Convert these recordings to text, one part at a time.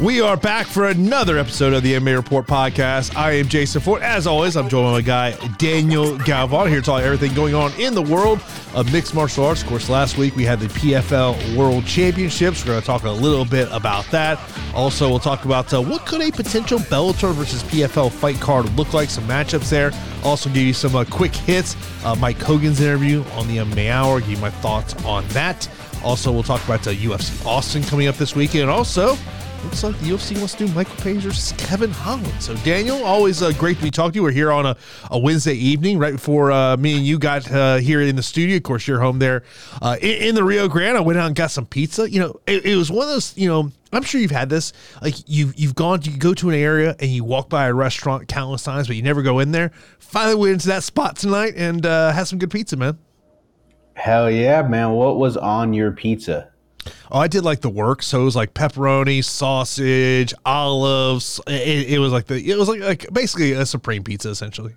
We are back for another episode of the MMA Report podcast. I am Jason Floyd. As always, I'm joined by my guy, Daniel Galvan, here to talk everything going on in the world of mixed martial arts. Of course, last week we had the PFL World Championships. We're going to talk a little bit about that. Also, we'll talk about uh, what could a potential Bellator versus PFL fight card look like, some matchups there. Also, give you some uh, quick hits. Uh, Mike Hogan's interview on the MMA Hour, give you my thoughts on that. Also, we'll talk about uh, UFC Austin coming up this weekend. Also, looks like the UFC wants to do Michael Page versus Kevin Holland. So, Daniel, always uh, great to be talking to you. We're here on a, a Wednesday evening, right before uh, me and you got uh, here in the studio. Of course, you're home there uh, in, in, the Rio Grande. I went out and got some pizza. You know, it, it was one of those, you know, I'm sure you've had this. Like you've you've gone, you go to an area and you walk by a restaurant countless times, but you never go in there. Finally went into that spot tonight and uh, had some good pizza, man. Hell yeah, man! What was on your pizza? Oh, I did like the work. So it was like pepperoni, sausage, olives. It, it was like the it was like, like basically a supreme pizza essentially.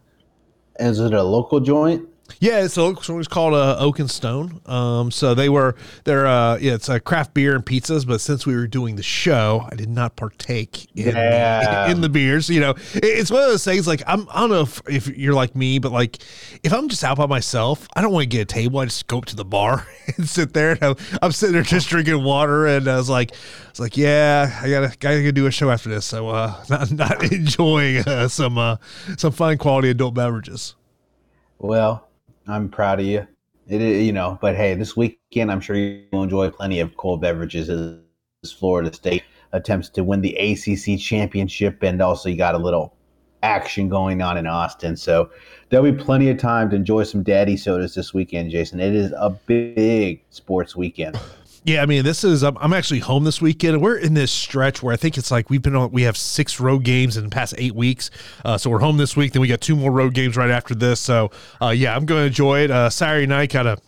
Is it a local joint? Yeah, so it's called uh, Oak and Stone. Um, so they were they're uh, yeah, it's a craft beer and pizzas. But since we were doing the show, I did not partake in, yeah. in the beers. You know, it's one of those things. Like I'm, I don't know if, if you're like me, but like if I'm just out by myself, I don't want to get a table. I just go up to the bar and sit there. And I'm, I'm sitting there just drinking water, and I was like, it's like, yeah, I gotta gotta do a show after this. So uh, not not enjoying uh, some uh, some fine quality adult beverages. Well, I'm proud of you. It you know, but hey, this weekend I'm sure you'll enjoy plenty of cold beverages as Florida State attempts to win the ACC championship, and also you got a little action going on in Austin. So there'll be plenty of time to enjoy some daddy sodas this weekend, Jason. It is a big sports weekend. Yeah, I mean, this is I'm, I'm actually home this weekend. We're in this stretch where I think it's like we've been on. We have six road games in the past eight weeks. Uh, so we're home this week. Then we got two more road games right after this. So uh, yeah, I'm going to enjoy it. Uh, Saturday night, kind of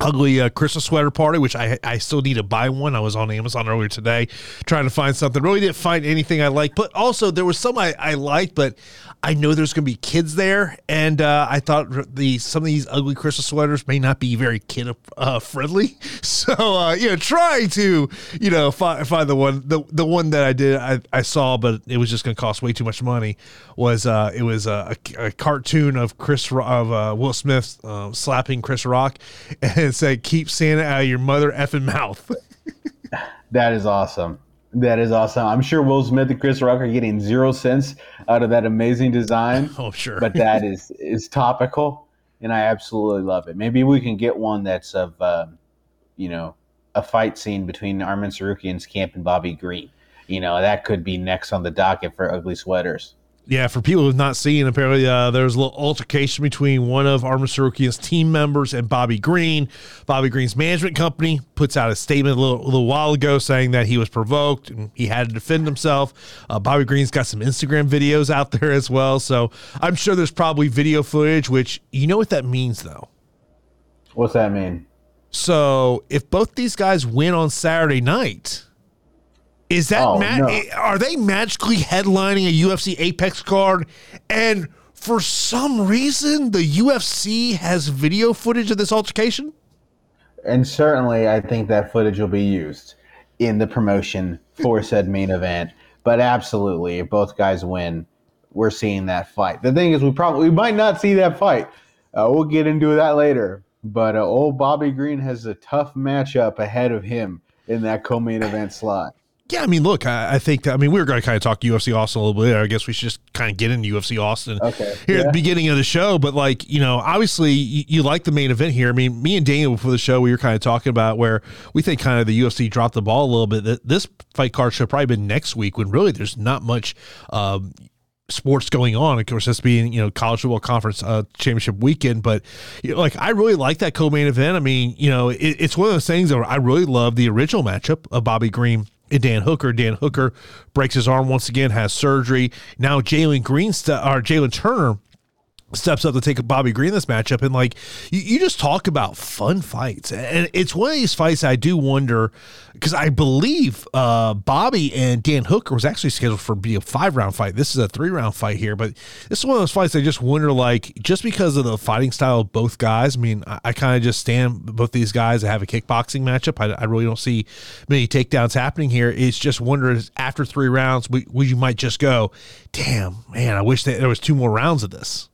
ugly uh, Christmas sweater party, which I I still need to buy one. I was on Amazon earlier today trying to find something. Really didn't find anything I like, but also there was some I, I liked, but I know there's going to be kids there, and uh, I thought the some of these ugly Christmas sweaters may not be very kid uh, friendly. So uh, you know, try to you know find, find the one the the one that I did I, I saw, but it was just going to cost way too much money. Was uh, it was a, a, cartoon of Chris of uh, Will Smith uh, slapping Chris Rock, and it said, "Keep Santa out of your mother effing mouth." that is awesome. That is awesome. I'm sure Will Smith and Chris Rock are getting zero cents out of that amazing design. Oh, sure. but that is is topical, and I absolutely love it. Maybe we can get one that's of, uh, you know, a fight scene between Arman Tsarukyan's camp and Bobby Green. You know, that could be next on the docket for ugly sweaters. Yeah, for people who've not seen, apparently uh, there was a little altercation between one of Tsarukyan's team members and Bobby Green. Bobby Green's management company puts out a statement a little, a little while ago saying that he was provoked and he had to defend himself. Uh, Bobby Green's got some Instagram videos out there as well, so I'm sure there's probably video footage. Which you know what that means, though. What's that mean? So if both these guys win on Saturday night is that oh, ma- no. are they magically headlining a UFC Apex card and for some reason the UFC has video footage of this altercation? And certainly I think that footage will be used in the promotion for said main event. But absolutely, if both guys win, we're seeing that fight. The thing is, we probably we might not see that fight. Uh, we'll get into that later. But uh, old Bobby Green has a tough matchup ahead of him in that co-main event slot. Yeah, I mean, look, I, I think that, I mean we were going to kind of talk UFC Austin a little bit. I guess we should just kind of get into UFC Austin okay. here yeah. at the beginning of the show. But like, you know, obviously you, you, like the main event here. I mean, me and Daniel before the show, we were kind of talking about where we think kind of the UFC dropped the ball a little bit. That this fight card should probably been next week when really there's not much. Um, sports going on. Of course, that's being you know college football conference uh, championship weekend, but you know, like I really like that co-main event. I mean, you know, it, it's one of those things that I really love the original matchup of Bobby Green Dan Hooker. Dan Hooker breaks his arm once again, has surgery. Now Jalen Greenstein or Jalen Turner steps up to take Bobby Green this matchup. And like you, you just talk about fun fights. And it's one of these fights I do wonder because I believe uh, Bobby and Dan Hooker was actually scheduled for be a five round fight. This is a three round fight here, but this is one of those fights I just wonder like just because of the fighting style of both guys. I mean, I, I kind of just stand both these guys I have a kickboxing matchup. I, I, really don't see many takedowns happening here. It's just wonder after three rounds, we, we you might just go, damn man, I wish that there was two more rounds of this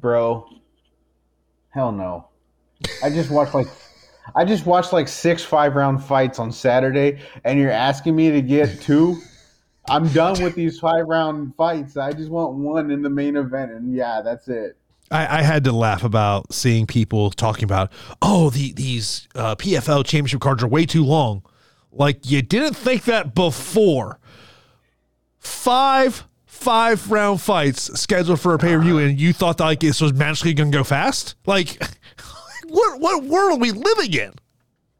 bro. Hell no. I just watched like I just watched like six five round fights on Saturday, and you're asking me to get two. I'm done with these five round fights. I just want one in the main event, and yeah, that's it. I, I had to laugh about seeing people talking about, oh, the, these uh, PFL championship cards are way too long. Like you didn't think that before. Five five round fights scheduled for a pay per view, uh-huh. and you thought that, like this was magically going to go fast? Like, what what world are we living in?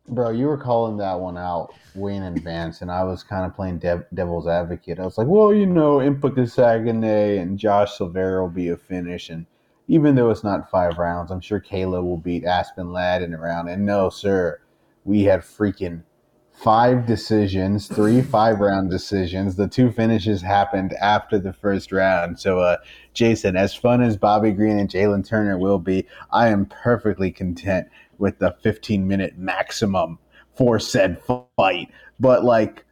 Bro, you were calling that one out way in advance, and I was kind of playing dev- devil's advocate. I was like, well, you know, Impa Kasanganay and Josh Silveira will be a finish, and even though it's not five rounds, I'm sure Kayla will beat Aspen Ladd in a round. And no, sir, we had freaking five decisions, three five round decisions. The two finishes happened after the first round. So, uh, Jason, as fun as Bobby Green and Jalen Turner will be, I am perfectly content with the 15 minute maximum for said fight. But, like,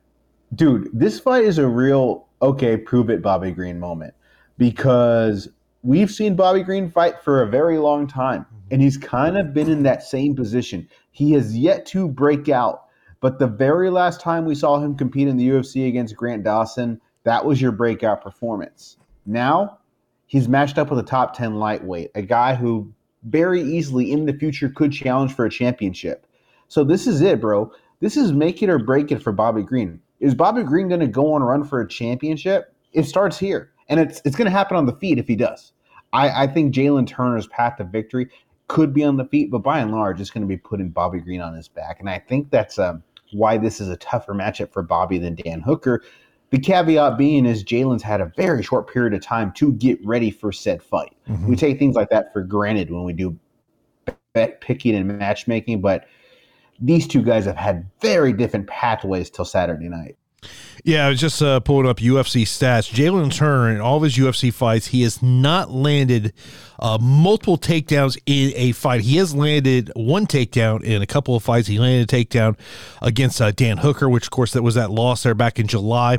dude, this fight is a real, okay, prove it, Bobby Green moment because we've seen Bobby Green fight for a very long time. And he's kind of been in that same position. He has yet to break out but the very last time we saw him compete in the UFC against Grant Dawson, that was your breakout performance. Now, he's matched up with a top 10 lightweight, a guy who very easily in the future could challenge for a championship. So this is it, bro. This is make it or break it for Bobby Green. Is Bobby Green going to go on a run for a championship? It starts here, and it's it's going to happen on the feet if he does. I, I think Jalen Turner's path to victory could be on the feet, but by and large, it's going to be putting Bobby Green on his back, and I think that's um, why this is a tougher matchup for Bobby than Dan Hooker. The caveat being is Jalen's had a very short period of time to get ready for said fight. Mm-hmm. We take things like that for granted when we do bet picking and matchmaking, but these two guys have had very different pathways till Saturday night. Yeah, I was just uh, pulling up UFC stats. Jalen Turner in all of his UFC fights, he has not landed uh, multiple takedowns in a fight. He has landed one takedown in a couple of fights. He landed a takedown against uh, Dan Hooker, which of course that was that loss there back in July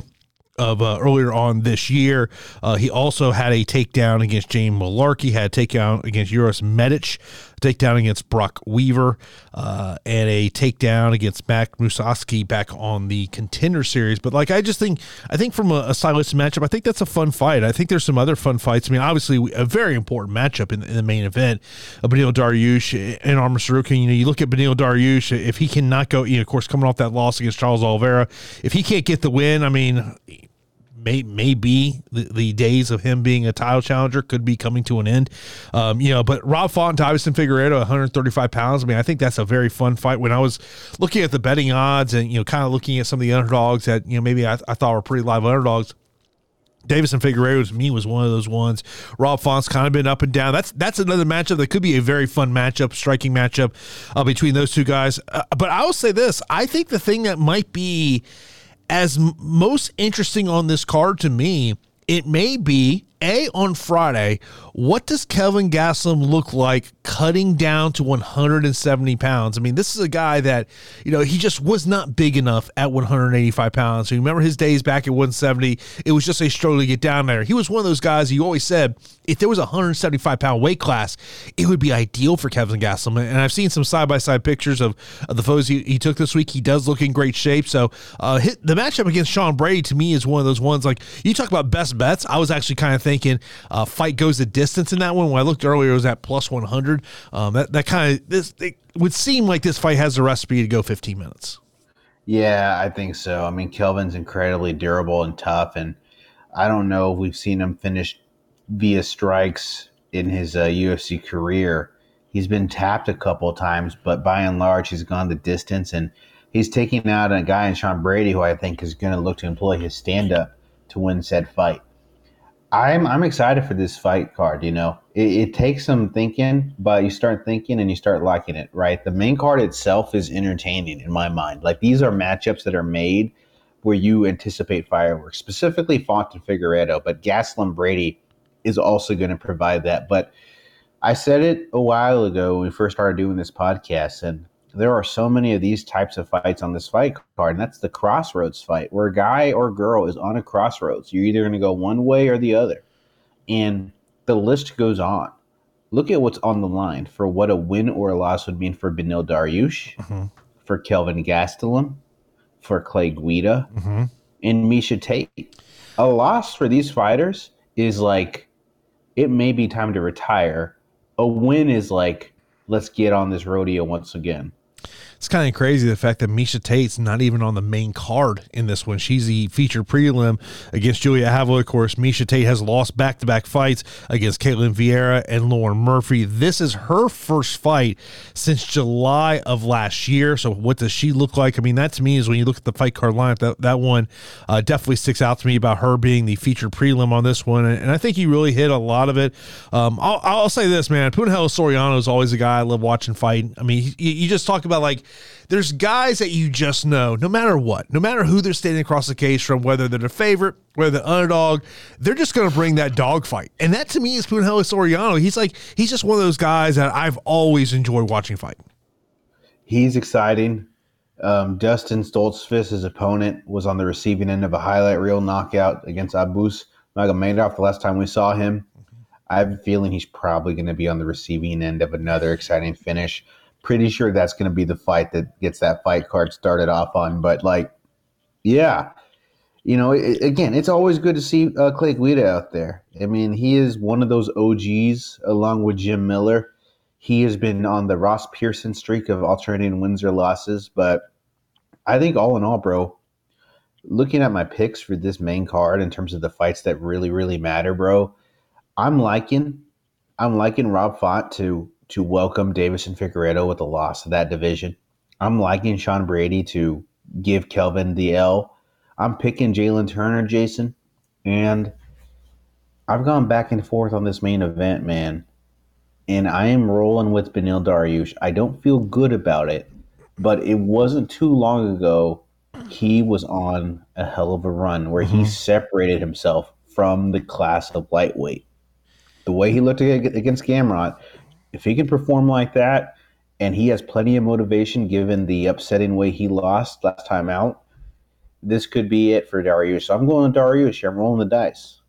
of uh, earlier on this year. Uh, he also had a takedown against James Mullarkey, had a takedown against Uros Medic takedown against Brock Weaver, uh, and a takedown against Mac Musovski back on the contender series. But like, I just think, I think from a, a stylistic matchup, I think that's a fun fight. I think there's some other fun fights. I mean, obviously, a very important matchup in, in the main event. Uh, Beneil Dariush and Arman Tsarukyan. You know, you look at Beneil Dariush, if he cannot go, you know, of course, coming off that loss against Charles Oliveira, if he can't get the win, I mean, may maybe the, the days of him being a title challenger could be coming to an end. Um, you know, but Rob Font, Deiveson Figueiredo, 135 pounds. I mean, I think that's a very fun fight. When I was looking at the betting odds and you know, kind of looking at some of the underdogs that you know maybe I, I thought were pretty live underdogs. Deiveson Figueiredo to me was one of those ones. Rob Font's kind of been up and down. That's that's another matchup that could be a very fun matchup, striking matchup uh, between those two guys. Uh, but I will say this: I think the thing that might be as most interesting on this card to me, it may be a on Friday. What does Kelvin Gastelum look like cutting down to 170 pounds? I mean, this is a guy that, you know, he just was not big enough at 185 pounds. So you remember his days back at 170, it was just a struggle to get down there. He was one of those guys you always said if there was a 175 pound weight class, it would be ideal for Kelvin Gastelum. And I've seen some side by side pictures of, of, the photos he, he, took this week. He does look in great shape. So uh, hit, the matchup against Sean Brady to me is one of those ones like you talk about best bets. I was actually kind of thinking uh, fight goes the distance in that one. When I looked earlier, it was at plus 100. Um, that that kind of this it would seem like this fight has a recipe to go 15 minutes. Yeah, I think so. I mean, Kelvin's incredibly durable and tough, and I don't know if we've seen him finish via strikes in his uh, UFC career. He's been tapped a couple times, but by and large, he's gone the distance, and he's taking out a guy in Sean Brady who I think is going to look to employ his stand up to win said fight. I'm I'm excited for this fight card. You know, it, it, takes some thinking, but you start thinking and you start liking it. Right, the main card itself is entertaining in my mind. Like these are matchups that are made where you anticipate fireworks, specifically Font and Figueiredo, but Gastelum Brady is also going to provide that. But I said it a while ago when we first started doing this podcast, and there are so many of these types of fights on this fight card, and that's the crossroads fight, where a guy or girl is on a crossroads. You're either going to go one way or the other. And the list goes on. Look at what's on the line for what a win or a loss would mean for Beneil Dariush, mm-hmm. for Kelvin Gastelum, for Clay Guida, mm-hmm. and Miesha Tate. A loss for these fighters is like, it may be time to retire. A win is like, let's get on this rodeo once again it's kind of crazy the fact that Miesha Tate's not even on the main card in this one. She's the featured prelim against Julia Avila. Of course, Miesha Tate has lost back to back fights against Ketlen Vieira and Lauren Murphy. This is her first fight since July of last year. So, what does she look like? I mean, that to me is when you look at the fight card lineup, that, that one uh, definitely sticks out to me about her being the featured prelim on this one. And, and I think you really hit a lot of it. Um, I'll, I'll, say this, man. Punahele Soriano is always a guy I love watching fight. I mean, you, you just talk about like, there's guys that you just know, no matter what, no matter who they're standing across the case from, whether they're the favorite, whether the underdog, they're just going to bring that dog fight. And that to me is Punahele Soriano. He's like, he's just one of those guys that I've always enjoyed watching fight. He's exciting. Um, Dustin Stoltzfus, his opponent, was on the receiving end of a highlight reel knockout against Abus Magomedov the last time we saw him. I have a feeling he's probably going to be on the receiving end of another exciting finish pretty sure that's going to be the fight that gets that fight card started off on. But like, yeah, you know, it, again, it's always good to see uh, Clay Guida out there. I mean, he is one of those OGs along with Jim Miller. He has been on the Ross Pearson streak of alternating wins or losses. But I think all in all, bro, looking at my picks for this main card in terms of the fights that really, really matter, bro, I'm liking, I'm liking Rob Font to to welcome Deiveson Figueiredo with the loss of that division. I'm liking Sean Brady to give Kelvin the L. I'm picking Jalen Turner, Jason, and I've gone back and forth on this main event, man. And I am rolling with Beneil Dariush. I don't feel good about it, but it wasn't too long ago he was on a hell of a run where mm-hmm. he separated himself from the class of lightweight. The way he looked against Gamrot, if he can perform like that, and he has plenty of motivation given the upsetting way he lost last time out, this could be it for Dariush. So I'm going with Dariush. I'm rolling the dice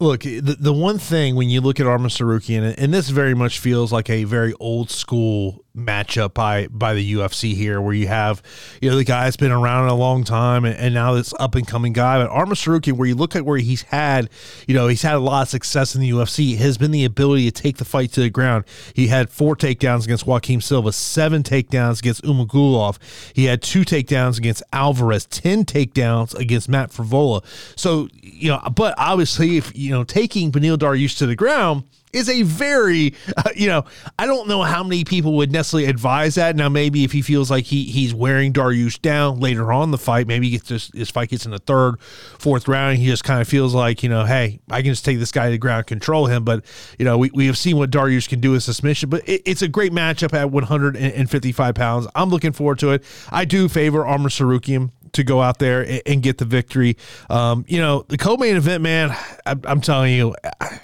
look, the, the one thing when you look at Arman Tsarukyan, and this very much feels like a very old school matchup by by the UFC here, where you have you know the guy that's been around a long time, and, and now this up and coming guy. But Arman Tsarukyan, where you look at where he's had, you know, he's had a lot of success in the UFC, has been the ability to take the fight to the ground. He had four takedowns against Joaquim Silva, seven takedowns against Ismagulov. He had two takedowns against Alvarez, ten takedowns against Matt Frevola. So you know, but obviously, if you know taking Beneil Dariush to the ground is a very, uh, you know, I don't know how many people would necessarily advise that. Now, maybe if he feels like he he's wearing Dariush down later on the fight, maybe he gets this, his fight gets in the third, fourth round, he just kind of feels like, you know, hey, I can just take this guy to the ground, control him. But, you know, we, we have seen what Dariush can do with submission, but it, it's a great matchup at 155 pounds. I'm looking forward to it. I do favor Arman Tsarukyan to go out there and, and get the victory. Um, you know, the co-main event, man, I, I'm telling you. I,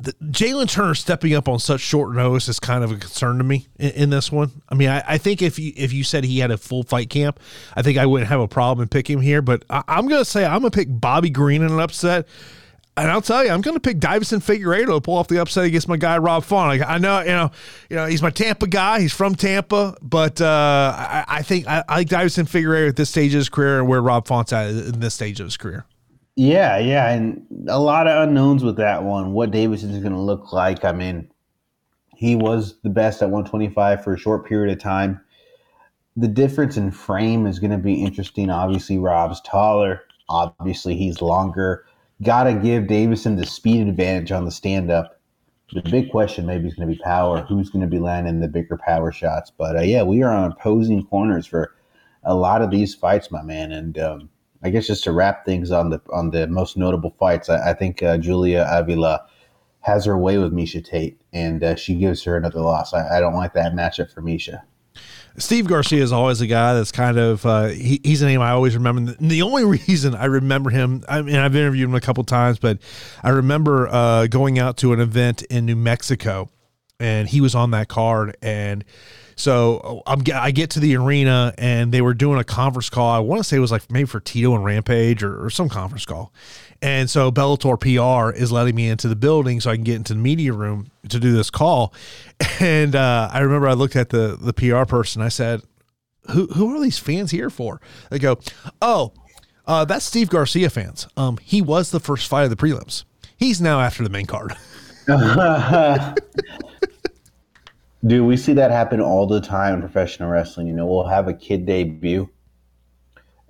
Jalen Turner stepping up on such short notice is kind of a concern to me in, in this one. I mean, I, I, think if you if you said he had a full fight camp, I think I wouldn't have a problem in picking him here. But I, am going to say I'm going to pick Bobby Green in an upset. And I'll tell you, I'm going to pick Deiveson Figueiredo to pull off the upset against my guy Rob Font. I know, you know, you know, he's my Tampa guy. He's from Tampa, but uh, I, I, think I, I like Deiveson Figueiredo at this stage of his career and where Rob Font's at in this stage of his career. Yeah, yeah, and a lot of unknowns with that one. What Deiveson is going to look like. I mean, he was the best at 125 for a short period of time. The difference in frame is going to be interesting. Obviously, Rob's taller. Obviously, he's longer. Got to give Deiveson the speed advantage on the stand up. The big question maybe is going to be power. Who's going to be landing the bigger power shots? But uh, yeah, we are on opposing corners for a lot of these fights, my man. And um, I guess just to wrap things on the on the most notable fights, I, I think uh, Julia Avila has her way with Miesha Tate, and uh, she gives her another loss. I, I don't like that matchup for Miesha. Steve Garcia is always a guy that's kind of uh, he, he's a name I always remember. And the only reason I remember him, I mean, I've interviewed him a couple times, but I remember uh, going out to an event in New Mexico, and he was on that card, and so I'm, I get to the arena and they were doing a conference call. I want to say it was like maybe for Tito and Rampage or, or some conference call. And so Bellator PR is letting me into the building so I can get into the media room to do this call. And uh, I remember I looked at the the PR person. I said, "Who who are these fans here for?" They go, "Oh, uh, that's Steve Garcia fans. Um, he was the first fight of the prelims. He's now after the main card." Dude, we see that happen all the time in professional wrestling. You know, we'll have a kid debut,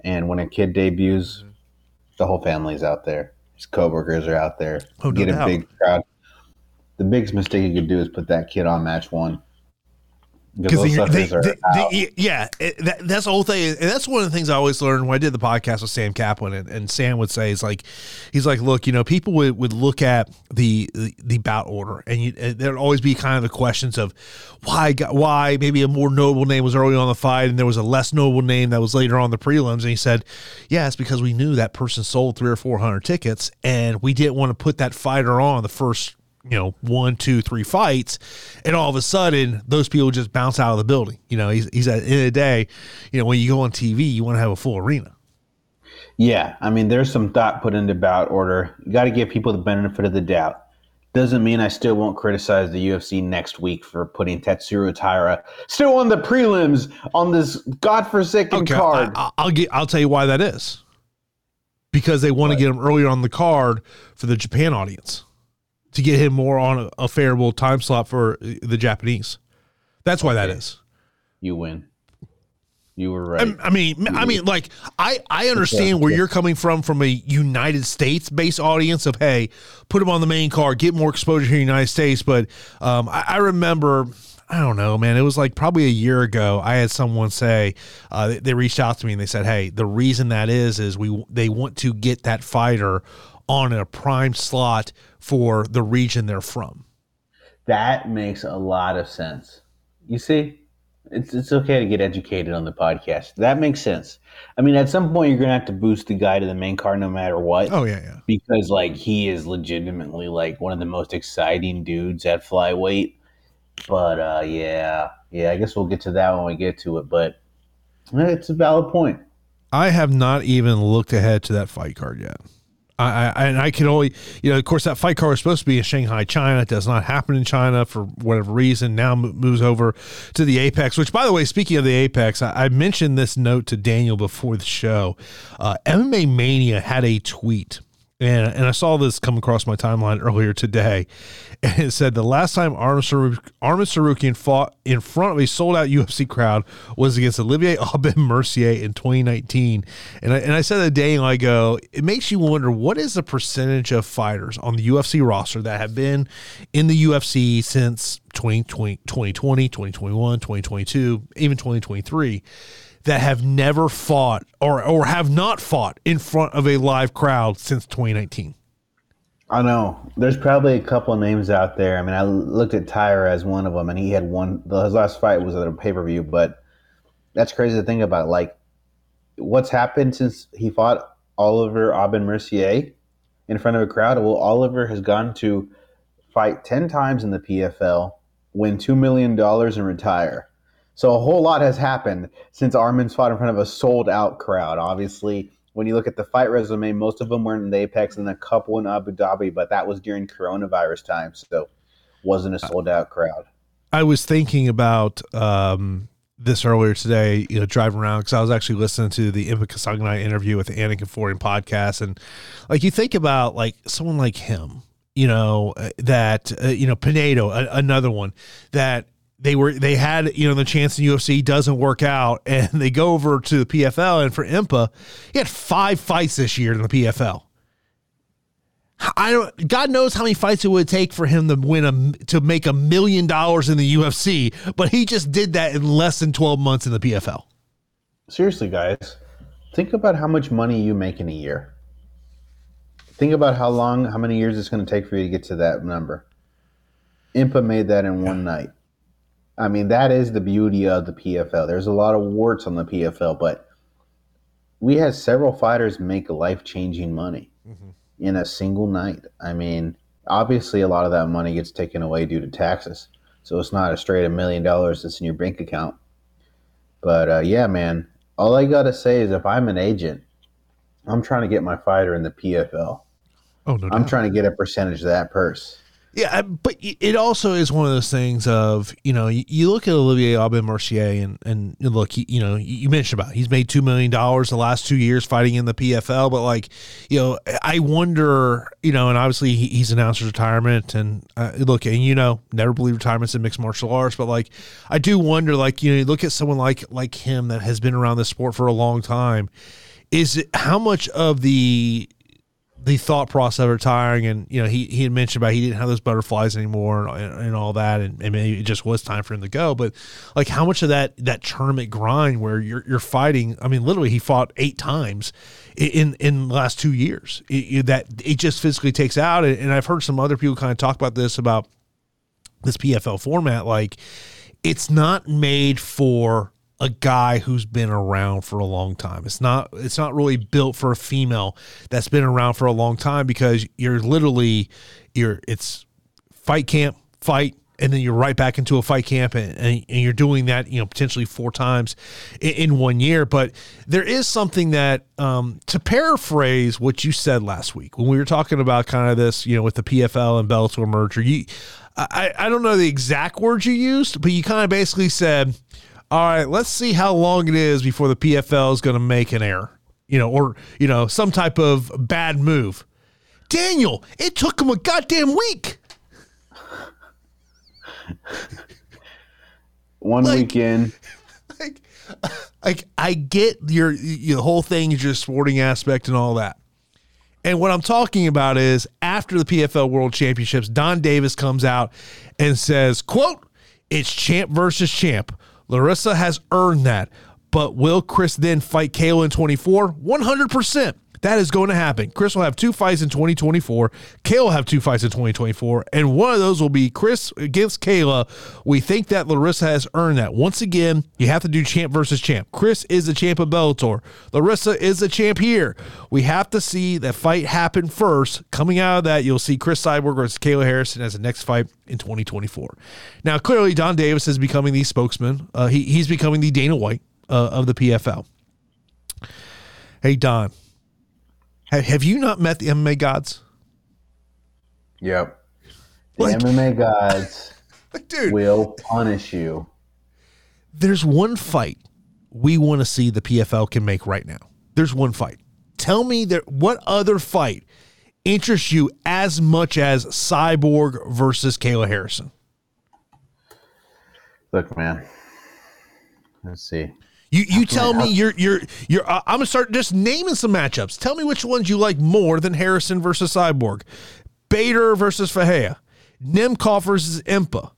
and when a kid debuts, mm-hmm. the whole family's out there. His coworkers are out there. Oh, get a big crowd. The biggest mistake you could do is put that kid on match one because they, they, they, yeah, it, that, that's the whole thing, and that's one of the things I always learned when I did the podcast with Sam Caplan, and, and Sam would say is like, he's like, look, you know, people would, would look at the, the, the bout order, and, you, and there'd always be kind of the questions of why why maybe a more noble name was early on the fight, and there was a less noble name that was later on the prelims, and he said, yeah, it's because we knew that person sold three or four hundred tickets, and we didn't want to put that fighter on the first you know one two three fights and all of a sudden those people just bounce out of the building you know he's, he's at the end of the day you know when you go on tv you want to have a full arena yeah i mean there's some thought put into bout order you got to give people the benefit of the doubt doesn't mean I still won't criticize the UFC next week for putting Tatsuro Taira still on the prelims on this godforsaken okay, card. I, will get. I'll tell you why that is. Because they want to get him earlier on the card for the Japan audience to get him more on a, a favorable time slot for the Japanese. That's why that is. You win. You were right. I, I mean, I mean, like I I understand where you're coming from from a United States based audience of hey, put him on the main card, get more exposure here in the United States. But um, I, I remember. I don't know, man. It was like probably a year ago. I had someone say uh, they, they reached out to me and they said, "Hey, the reason that is is we they want to get that fighter on a prime slot for the region they're from. That makes a lot of sense. You see, it's it's okay to get educated on the podcast. That makes sense. I mean, at some point you're gonna have to boost the guy to the main card no matter what. Oh yeah, yeah. Because like he is legitimately like one of the most exciting dudes at flyweight. But uh yeah, yeah, I guess we'll get to that when we get to it. But eh, it's a valid point. I have not even looked ahead to that fight card yet. I, I, and I can only, you know, of course, that fight car was supposed to be in Shanghai, China. It does not happen in China for whatever reason. Now moves over to the Apex. Which, by the way, speaking of the Apex, I, I mentioned this note to Daniel before the show. Uh, MMA Mania had a tweet and, and I saw this come across my timeline earlier today. And it said the last time Arman, Tsarukyan fought in front of a sold out UFC crowd was against Olivier Aubin Mercier in 2019. And I, and I said a day I go, it makes you wonder what is the percentage of fighters on the UFC roster that have been in the UFC since 2020, 2020 2021, 2022, even 2023 that have never fought or or have not fought in front of a live crowd since 2019. I know. There's probably a couple names out there. I mean, I looked at Taira as one of them, and he had one. His last fight was at a pay per view, but that's crazy to think about. Like, what's happened since he fought Oliver Aubin Mercier in front of a crowd? Well, Oliver has gone to fight 10 times in the PFL, win $2 million, and retire. So a whole lot has happened since Arman's fought in front of a sold out crowd. Obviously, when you look at the fight resume, most of them were in the Apex and a couple in Abu Dhabi, but that was during coronavirus time, so wasn't a sold out crowd. I was thinking about um, this earlier today, you know, driving around because I was actually listening to the Impa Kasanganay interview with the Anik and Florian podcast, and like you think about like someone like him, you know, uh, that uh, you know Pinedo, a- another one that they were they had you know the chance in UFC doesn't work out and they go over to the PFL and for Impa he had five fights this year in the PFL. I don't God knows how many fights it would take for him to win a to make a million dollars in the UFC, but he just did that in less than 12 months in the PFL. Seriously, guys. Think about how much money you make in a year. Think about how long, how many years it's going to take for you to get to that number. Impa made that in one night. I mean, that is the beauty of the PFL. There's a lot of warts on the PFL, but we had several fighters make life changing money mm-hmm. in a single night. I mean, obviously, a lot of that money gets taken away due to taxes. So it's not a straight a million dollars that's in your bank account. But uh, yeah, man, all I got to say is if I'm an agent, I'm trying to get my fighter in the PFL. Oh, no I'm doubt. trying to get a percentage of that purse. Yeah, but it also is one of those things of you know you, look at Olivier Aubin Mercier and and look he, you know you mentioned about he's made two million dollars the last two years fighting in the PFL, but like you know I wonder you know and obviously he, he's announced his retirement and uh, look and you know never believe retirement's in mixed martial arts, but like I do wonder like you know you look at someone like like him that has been around the sport for a long time is it how much of the the thought process of retiring and you know he, he had mentioned about he didn't have those butterflies anymore and, and all that and, and, maybe it just was time for him to go. But like how much of that that tournament grind where you're you're fighting I mean literally he fought eight times in in the last two years. It, it, that it just physically takes out. And I've heard some other people kind of talk about this about this PFL format like it's not made for a guy who's been around for a long time. It's not it's not really built for a female that's been around for a long time because you're literally you're it's fight camp, fight, and then you're right back into a fight camp and, and, and you're doing that you know potentially four times in, in one year but there is something that um, to paraphrase what you said last week when we were talking about kind of this you know with the pfl and bellator merger you I, I don't know the exact words you used but you kind of basically said all right, let's see how long it is before the PFL is going to make an error, you know, or, you know, some type of bad move. Daniel, it took him a goddamn week. One like, weekend. Like, like, I get your, your whole thing is your sporting aspect and all that. And what I'm talking about is after the PFL World Championships, Donn Davis comes out and says, quote, it's champ versus champ. Larissa has earned that. But will Cris then fight Kayla in 24? 100%. That is going to happen. Cris will have two fights in 2024. Kayla will have two fights in 2024. And one of those will be Cris against Kayla. We think that Larissa has earned that. Once again, you have to do champ versus champ. Cris is the champ of Bellator. Larissa is the champ here. We have to see that fight happen first. Coming out of that, you'll see Cris Cyborg versus Kayla Harrison as the next fight in 2024. Now, clearly, Donn Davis is becoming the spokesman. Uh, he, he's becoming the Dana White uh, of the PFL. Hey, Donn. Have, have you not met the MMA gods? Yep. The like, MMA gods dude, will punish you. There's one fight we want to see the PFL can make right now. There's one fight. Tell me that what other fight interests you as much as Cyborg versus Kayla Harrison? Look, man. Let's see. You you tell me you're you're you're. Uh, I'm gonna start just naming some matchups. Tell me which ones you like more than Harrison versus Cyborg, Bader versus Fahea, Nemkov versus Impa,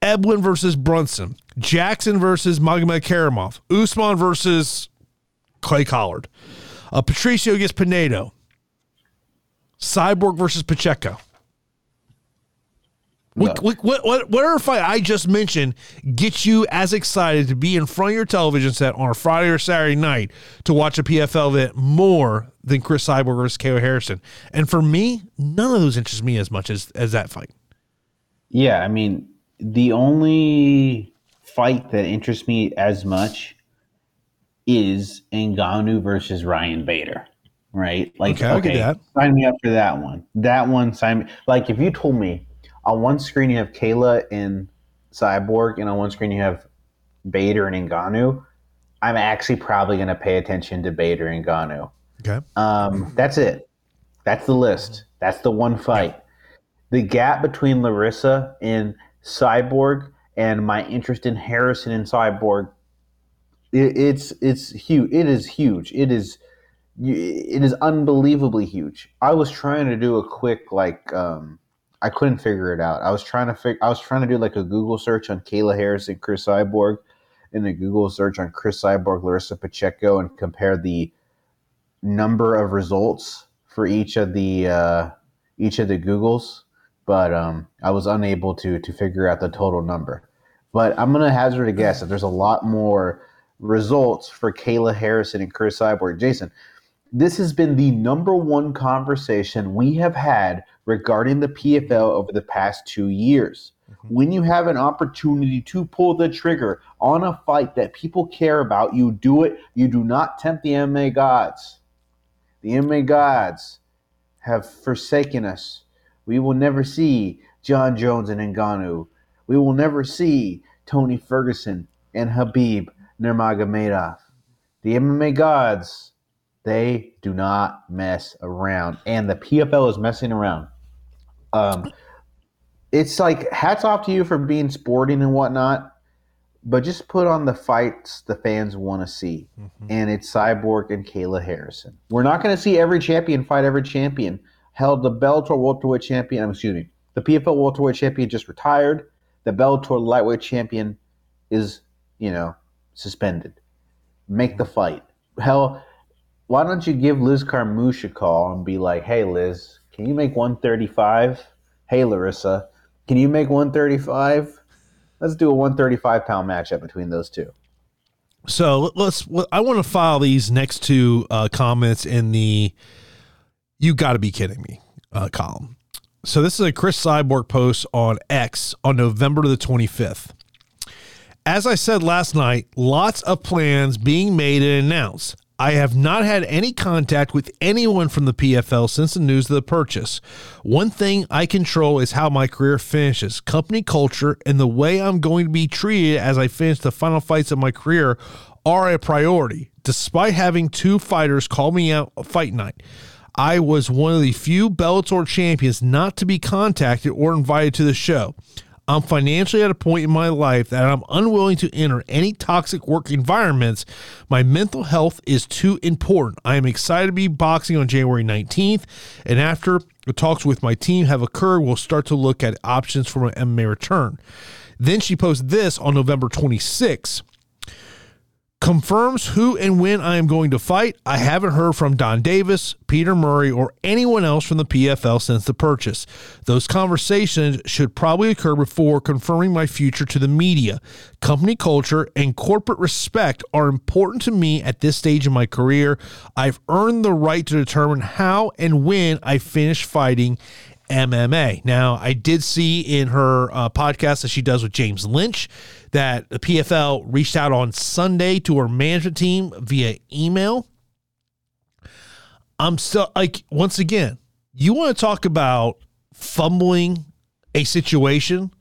Eblen versus Brunson, Jackson versus Magomedkerimov, Usman versus Clay Collard, uh, Patricio against Pinedo, Cyborg versus Pacheco. What, what, what, whatever fight I just mentioned gets you as excited to be in front of your television set on a Friday or Saturday night to watch a PFL event more than Cris Cyborg versus Kayla Harrison. And for me, none of those interest me as much as, as that fight. Yeah, I mean, the only fight that interests me as much is Ngannou versus Ryan Bader. Right? Like, okay, okay sign me up for that one. That one, sign me. Like, if you told me on one screen you have Kayla and Cyborg, and on one screen you have Bader and Ngannou. I'm actually probably going to pay attention to Bader and Ngannou. Okay. Um, that's it. That's the list. That's the one fight. The gap between Larissa and Cyborg and my interest in Harrison and Cyborg, it, it's it's huge. It is huge. It is it is unbelievably huge. I was trying to do a quick like um, I couldn't figure it out. I was trying to figure. I was trying to do like a Google search on Kayla Harris and Cris Cyborg, and a Google search on Cris Cyborg, Larissa Pacheco, and compare the number of results for each of the uh, each of the Googles, but um, I was unable to to figure out the total number. But I'm gonna hazard a guess that there's a lot more results for Kayla Harrison and Cris Cyborg. Jason, this has been the number one conversation we have had regarding the PFL over the past two years. Mm-hmm. When you have an opportunity to pull the trigger on a fight that people care about, you do it. You do not tempt the MMA gods. The MMA gods have forsaken us. We will never see Jon Jones and Ngannou. We will never see Tony Ferguson and Khabib Nurmagomedov. The MMA gods, they do not mess around, and the PFL is messing around. Um, it's like hats off to you for being sporting and whatnot, but just put on the fights the fans want to see, mm-hmm. and it's Cyborg and Kayla Harrison. We're not going to see every champion fight every champion. Held the Bellator welterweight champion. Excuse me, the PFL welterweight champion just retired. The Bellator lightweight champion is, you know, suspended. Make the fight. Hell, why don't you give Liz Carmouche a call and be like, hey, Liz, can you make 135? Hey, Larissa, can you make 135? Let's do a 135 pound matchup between those two. So let's. I want to file these next two uh, comments in the "You got to be kidding me" uh, column. So this is a Cris Cyborg post on X on November the 25th. As I said last night, lots of plans being made and announced. I have not had any contact with anyone from the PFL since the news of the purchase. One thing I control is how my career finishes. Company culture and the way I'm going to be treated as I finish the final fights of my career are a priority. Despite having two fighters call me out fight night, I was one of the few Bellator champions not to be contacted or invited to the show. I'm financially at a point in my life that I'm unwilling to enter any toxic work environments. My mental health is too important. I am excited to be boxing on January 19th, and after the talks with my team have occurred, we'll start to look at options for my MMA return. Then she posted this on November 26th confirms who and when I am going to fight. I haven't heard from Donn Davis, Peter Murray, or anyone else from the PFL since the purchase. Those conversations should probably occur before confirming my future to the media. Company culture and corporate respect are important to me at this stage in my career. I've earned the right to determine how and when I finish fighting MMA. Now, I did see in her uh, podcast that she does with James Lynch that the PFL reached out on Sunday to her management team via email. I'm still like, once again, you want to talk about fumbling a situation?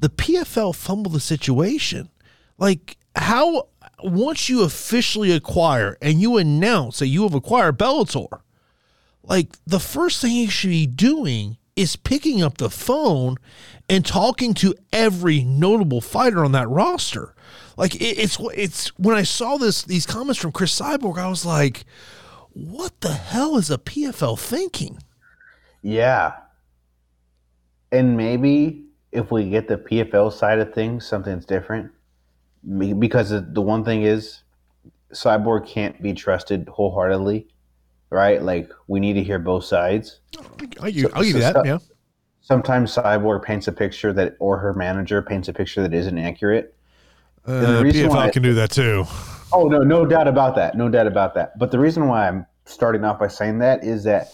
The PFL fumbled the situation. Like, how, once you officially acquire and you announce that you have acquired Bellator, like, the first thing you should be doing is picking up the phone and talking to every notable fighter on that roster. Like it, it's it's when I saw this these comments from Cris Cyborg, I was like, what the hell is a PFL thinking? Yeah. And maybe if we get the PFL side of things, something's different. Because the one thing is, Cyborg can't be trusted wholeheartedly right? Like we need to hear both sides. I'll, give, I'll give you that. Yeah. Sometimes Cyborg paints a picture that, or her manager paints a picture that isn't accurate. Uh, PFL can do that too. Oh no, no doubt about that. No doubt about that. But the reason why I'm starting off by saying that is that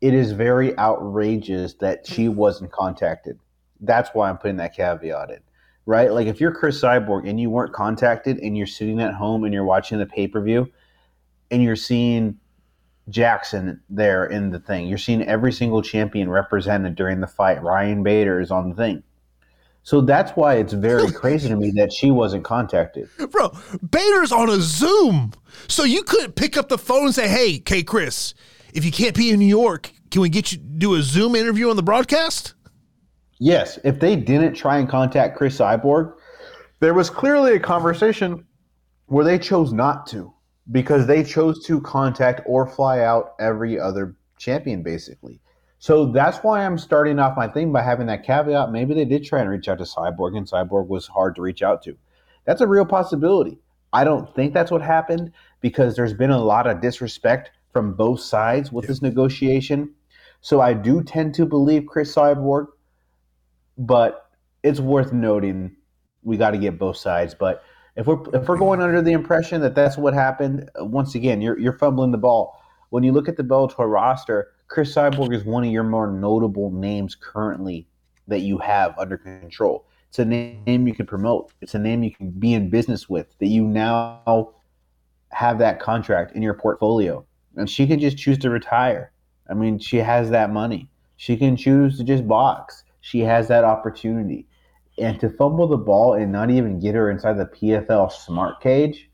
it is very outrageous that she wasn't contacted. That's why I'm putting that caveat in. Right? Like if you're Cris Cyborg and you weren't contacted and you're sitting at home and you're watching the pay per view and you're seeing Jackson there in the thing. You're seeing every single champion represented during the fight. Ryan Bader is on the thing. So that's why it's very crazy to me that she wasn't contacted. Bro, Bader's on a Zoom. So you couldn't pick up the phone and say, hey, K Cris, if you can't be in New York, can we get you do a Zoom interview on the broadcast? Yes. If they didn't try and contact Cris Cyborg, there was clearly a conversation where they chose not to because they chose to contact or fly out every other champion, basically. So that's why I'm starting off my thing by having that caveat. Maybe they did try and reach out to Cyborg, and Cyborg was hard to reach out to. That's a real possibility. I don't think that's what happened because there's been a lot of disrespect from both sides with this negotiation. So I do tend to believe Cris Cyborg, but it's worth noting we got to get both sides. But if we're if we're going under the impression that that's what happened, uh, once again, you're you're fumbling the ball. When you look at the Bellator roster, Cris Cyborg is one of your more notable names currently that you have under control. It's a name you can promote. It's a name you can be in business with that you now have that contract in your portfolio. And she can just choose to retire. I mean, she has that money. She can choose to just box. She has that opportunity. And to fumble the ball and not even get her inside the PFL smart cage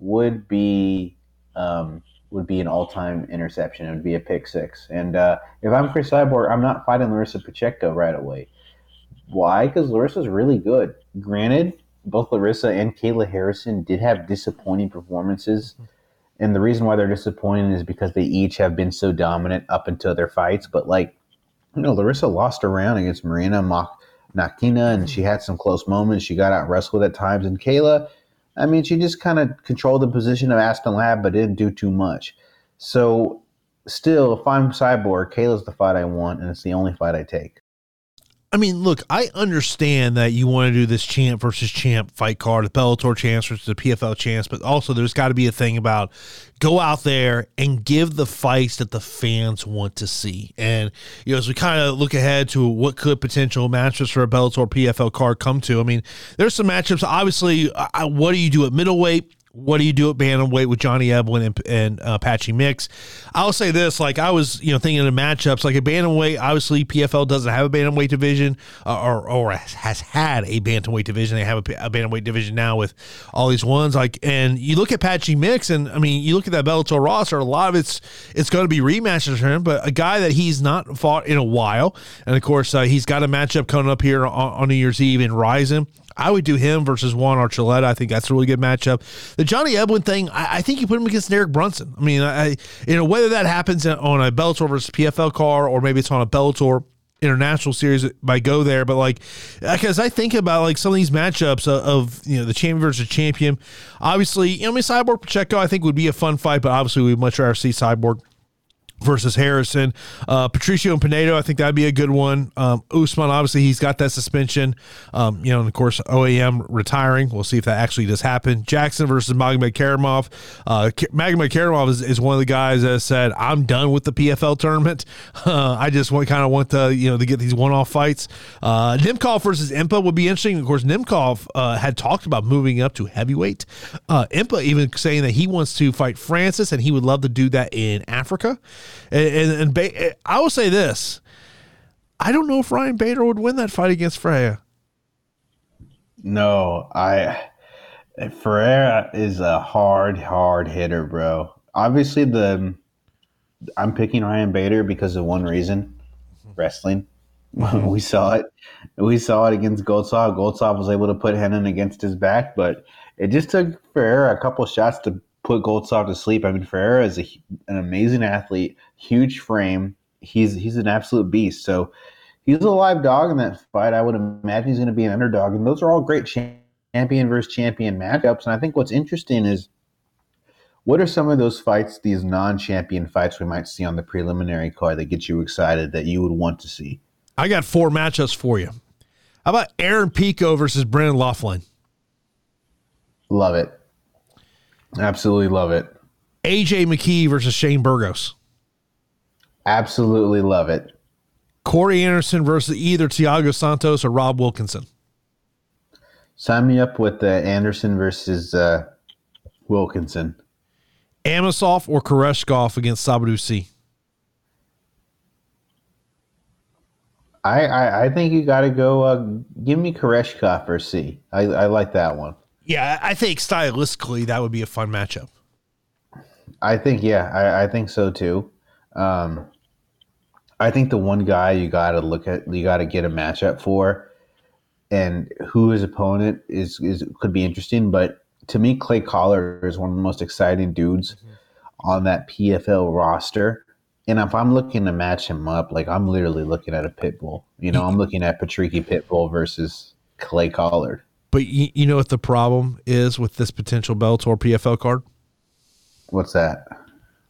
would be um, would be an all time interception. It would be a pick six. And uh, if I'm Cris Cyborg, I'm not fighting Larissa Pacheco right away. Why? Because Larissa's really good. Granted, both Larissa and Kayla Harrison did have disappointing performances. And the reason why they're disappointing is because they each have been so dominant up until their fights. But, like, you know, Larissa lost a round against Marina Mak- Nakina, and she had some close moments. She got out wrestled at times. And Kayla, I mean, she just kind of controlled the position of Aspen Ladd, but didn't do too much. So, still, if I'm Cyborg, Kayla's the fight I want, and it's the only fight I take. I mean, look, I understand that you want to do this champ versus champ fight card, the Bellator chance versus the PFL chance, but also there's got to be a thing about go out there and give the fights that the fans want to see. And you know, as we kind of look ahead to what could potential matchups for a Bellator PFL card come to, I mean, there's some matchups. Obviously, I, what do you do at middleweight? What do you do at bantamweight with Johnny Eblen and, and uh, Patchy Mix? I'll say this: like I was, you know, thinking of matchups like a bantamweight. Obviously, PFL doesn't have a bantamweight division, uh, or or has had a bantamweight division. They have a, a, bantamweight division now with all these ones. Like, and you look at Patchy Mix, and I mean, you look at that Bellator roster. A lot of it's it's going to be rematches for him, but a guy that he's not fought in a while, and of course, uh, he's got a matchup coming up here on, on New Year's Eve in Rizin. I would do him versus Juan Archuleta. I think that's a really good matchup. The Johnny Eblen thing, I, I think you put him against Derek Brunson. I mean, I, you know, whether that happens on a Bellator versus PFL car or maybe it's on a Bellator international series by go there but like because i think about like some of these matchups of, of, you know the champion versus champion obviously you know I mean cyborg pacheco i think would be a fun fight but obviously we'd much rather see cyborg versus Harrison. Uh, Patricio and Pinedo, I think that'd be a good one. Um, Usman, obviously, he's got that suspension. Um, you know, and of course, OAM retiring. We'll see if that actually does happen. Jackson versus Magomed Karamov. Uh, Magomed Karamov is, is one of the guys that said, I'm done with the PFL tournament. Uh, I just want kind of want to, you know, to get these one off fights. Uh, Nemkov versus Impa would be interesting. Of course, Nemkov uh, had talked about moving up to heavyweight. Uh, Impa even saying that he wants to fight Francis and he would love to do that in Africa. And, and, and ba- I will say this: I don't know if Ryan Bader would win that fight against Ferreira. No, I Ferreira is a hard, hard hitter, bro. Obviously, the I'm picking Ryan Bader because of one reason: wrestling. We saw it. We saw it against Goltsov. Goltsov was able to put Renan against his back, but it just took Ferreira a couple shots to put Goltsov to sleep. I mean, Ferreira is a, an amazing athlete, huge frame. He's he's an absolute beast. So he's a live dog in that fight. I would imagine he's going to be an underdog, and those are all great champion versus champion matchups. And I think what's interesting is what are some of those fights, these non-champion fights we might see on the preliminary card that get you excited that you would want to see? I got four matchups for you. How about Aaron Pico versus Brendan Loughnane? Love it. Absolutely love it. AJ McKee versus Shane Burgos. Absolutely love it. Corey Anderson versus either Thiago Santos or Rob Wilkinson. Sign me up with the Anderson versus uh, Wilkinson. Amosov or Koreshkov against Sy. I, I, I think you got to go. Uh, give me Koreshkov or Sy. I, I like that one. Yeah, I think stylistically that would be a fun matchup. I think yeah, I, I think so too. Um, I think the one guy you got to look at, you got to get a matchup for, and who his opponent is is could be interesting. But to me, Clay Collard is one of the most exciting dudes mm-hmm. on that PFL roster. And if I'm looking to match him up, like I'm literally looking at a pit bull. You know, I'm looking at Patricky Pitbull versus Clay Collard. But you, you know what the problem is with this potential Bellator PFL card? What's that?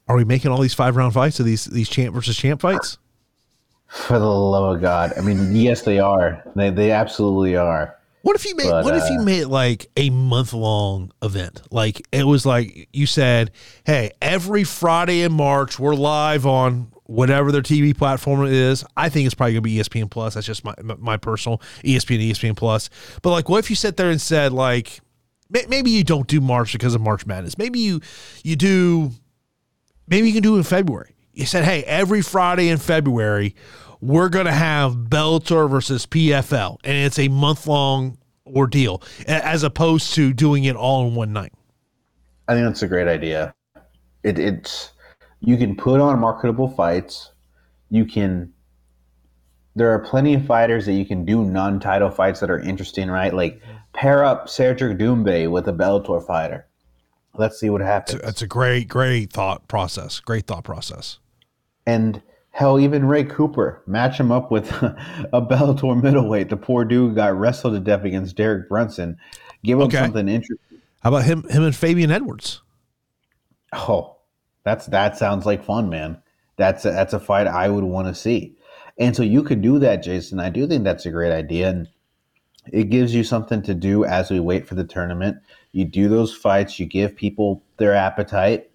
Are we making all these five round fights of these these champ versus champ fights? For the love of God. I mean, yes, they are. They, they absolutely are. What if you made but, what if you uh, made like a month long event? Like it was like you said, hey, every Friday in March we're live on whatever their TV platform is. I think it's probably gonna be ESPN Plus. That's just my my personal ESPN ESPN Plus. But like, what if you sat there and said like, maybe you don't do March because of March Madness. Maybe you you do. Maybe you can do it in February. You said, hey, every Friday in February we're going to have Bellator versus PFL, and it's a month long ordeal as opposed to doing it all in one night. I think that's a great idea. It, it's you can put on marketable fights. You can. There are plenty of fighters that you can do non-title fights that are interesting, right? Like pair up Cedric Doumbé with a Bellator fighter. Let's see what happens. That's a great, great thought process. Great thought process. And Hell, even Ray Cooper, match him up with a Bellator middleweight. The poor dude got wrestled to death against Derek Brunson. Give him okay. something interesting. How about him? Him and Fabian Edwards. Oh, that's that sounds like fun, man. That's a, that's a fight I would want to see. And so you could do that, Jason. I do think that's a great idea, and it gives you something to do as we wait for the tournament. You do those fights. You give people their appetite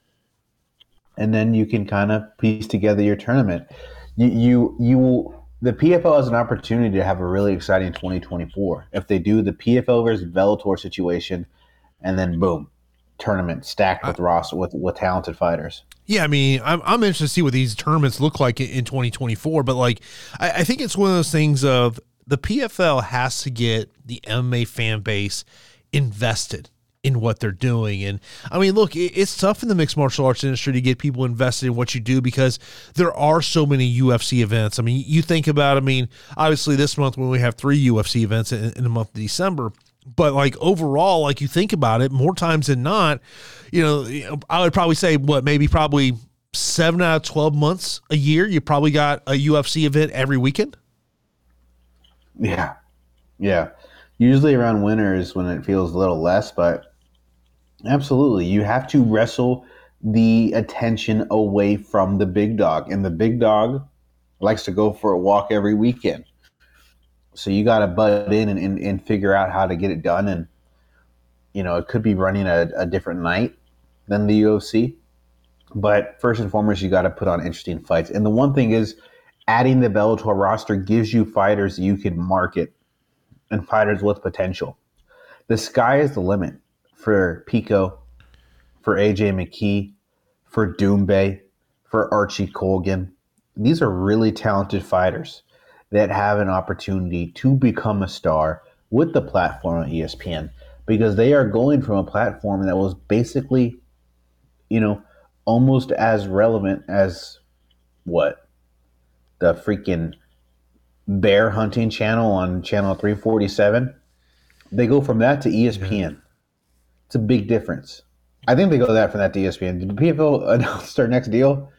and then you can kind of piece together your tournament. You you you will, the PFL has an opportunity to have a really exciting 2024 if they do the PFL versus Bellator situation, and then boom, tournament stacked with Ross with with talented fighters. Yeah, I mean, I'm, I'm interested to see what these tournaments look like in, in 2024. But like, I, I think it's one of those things of the PFL has to get the MMA fan base invested in what they're doing. And I mean, look, it's tough in the mixed martial arts industry to get people invested in what you do because there are so many UFC events. I mean, you think about, I mean, obviously this month when we have three UFC events in, in the month of December, but like overall, like you think about it, more times than not, you know, I would probably say what maybe probably seven out of 12 months a year, you probably got a UFC event every weekend. Yeah. Yeah. Usually around winter is when it feels a little less, but Absolutely. You have to wrestle the attention away from the big dog. And the big dog likes to go for a walk every weekend. So you got to butt in and, and, and, figure out how to get it done. And, you know, it could be running a, a different night than the UFC. But first and foremost, you got to put on interesting fights. And the one thing is, adding the Bellator roster gives you fighters you can market and fighters with potential. The sky is the limit for Pico, for AJ McKee, for Doumbé, for Archie Colgan. These are really talented fighters that have an opportunity to become a star with the platform on ESPN because they are going from a platform that was basically, you know, almost as relevant as what? The freaking bear hunting channel on channel 347. They go from that to ESPN. It's a big difference. I think they go that from that to ESPN. Did the PFL announce their next deal?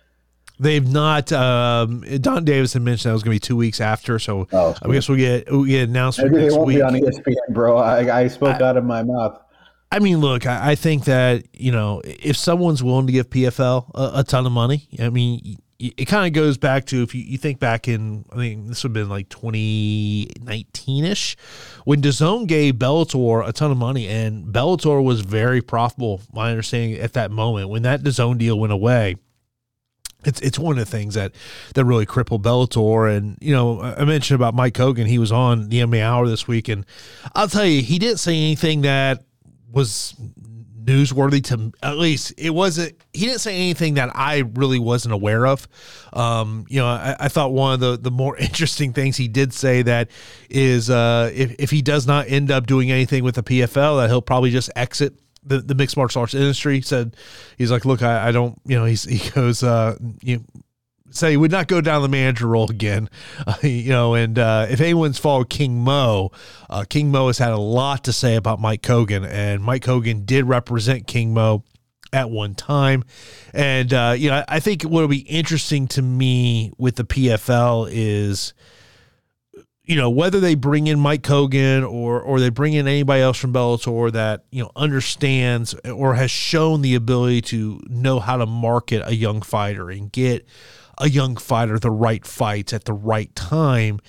They've not. Um, Donn Davis had mentioned that was going to be two weeks after, so oh, I guess we'll get we get announcement Maybe next they won't week. Be on ESPN, bro. I, I spoke I, out of my mouth. I mean, look, I, I, think that you know if someone's willing to give PFL a, a ton of money, I mean, it kind of goes back to if you, you think back in I mean this would have been like 2019 ish when DAZN gave Bellator a ton of money and Bellator was very profitable. My understanding at that moment when that DAZN deal went away. It's, it's one of the things that, that really crippled Bellator. And, you know, I mentioned about Mike Kogan. He was on the MMA Hour this week. And I'll tell you, he didn't say anything that was newsworthy to at least it wasn't he didn't say anything that i really wasn't aware of um, you know I, I, thought one of the the more interesting things he did say that is uh, if, if he does not end up doing anything with the pfl that he'll probably just exit the, the mixed martial arts industry said he's like look i, I don't you know he's, he goes uh, you say he would not go down the manager role again. Uh, you know, and uh, if anyone's followed King Mo, uh, King Mo has had a lot to say about Mike Kogan, and Mike Kogan did represent King Mo at one time. And, uh, you know, I think what will be interesting to me with the PFL is you know whether they bring in Mike Kogan or or they bring in anybody else from Bellator that you know understands or has shown the ability to know how to market a young fighter and get a young fighter the right fights at the right time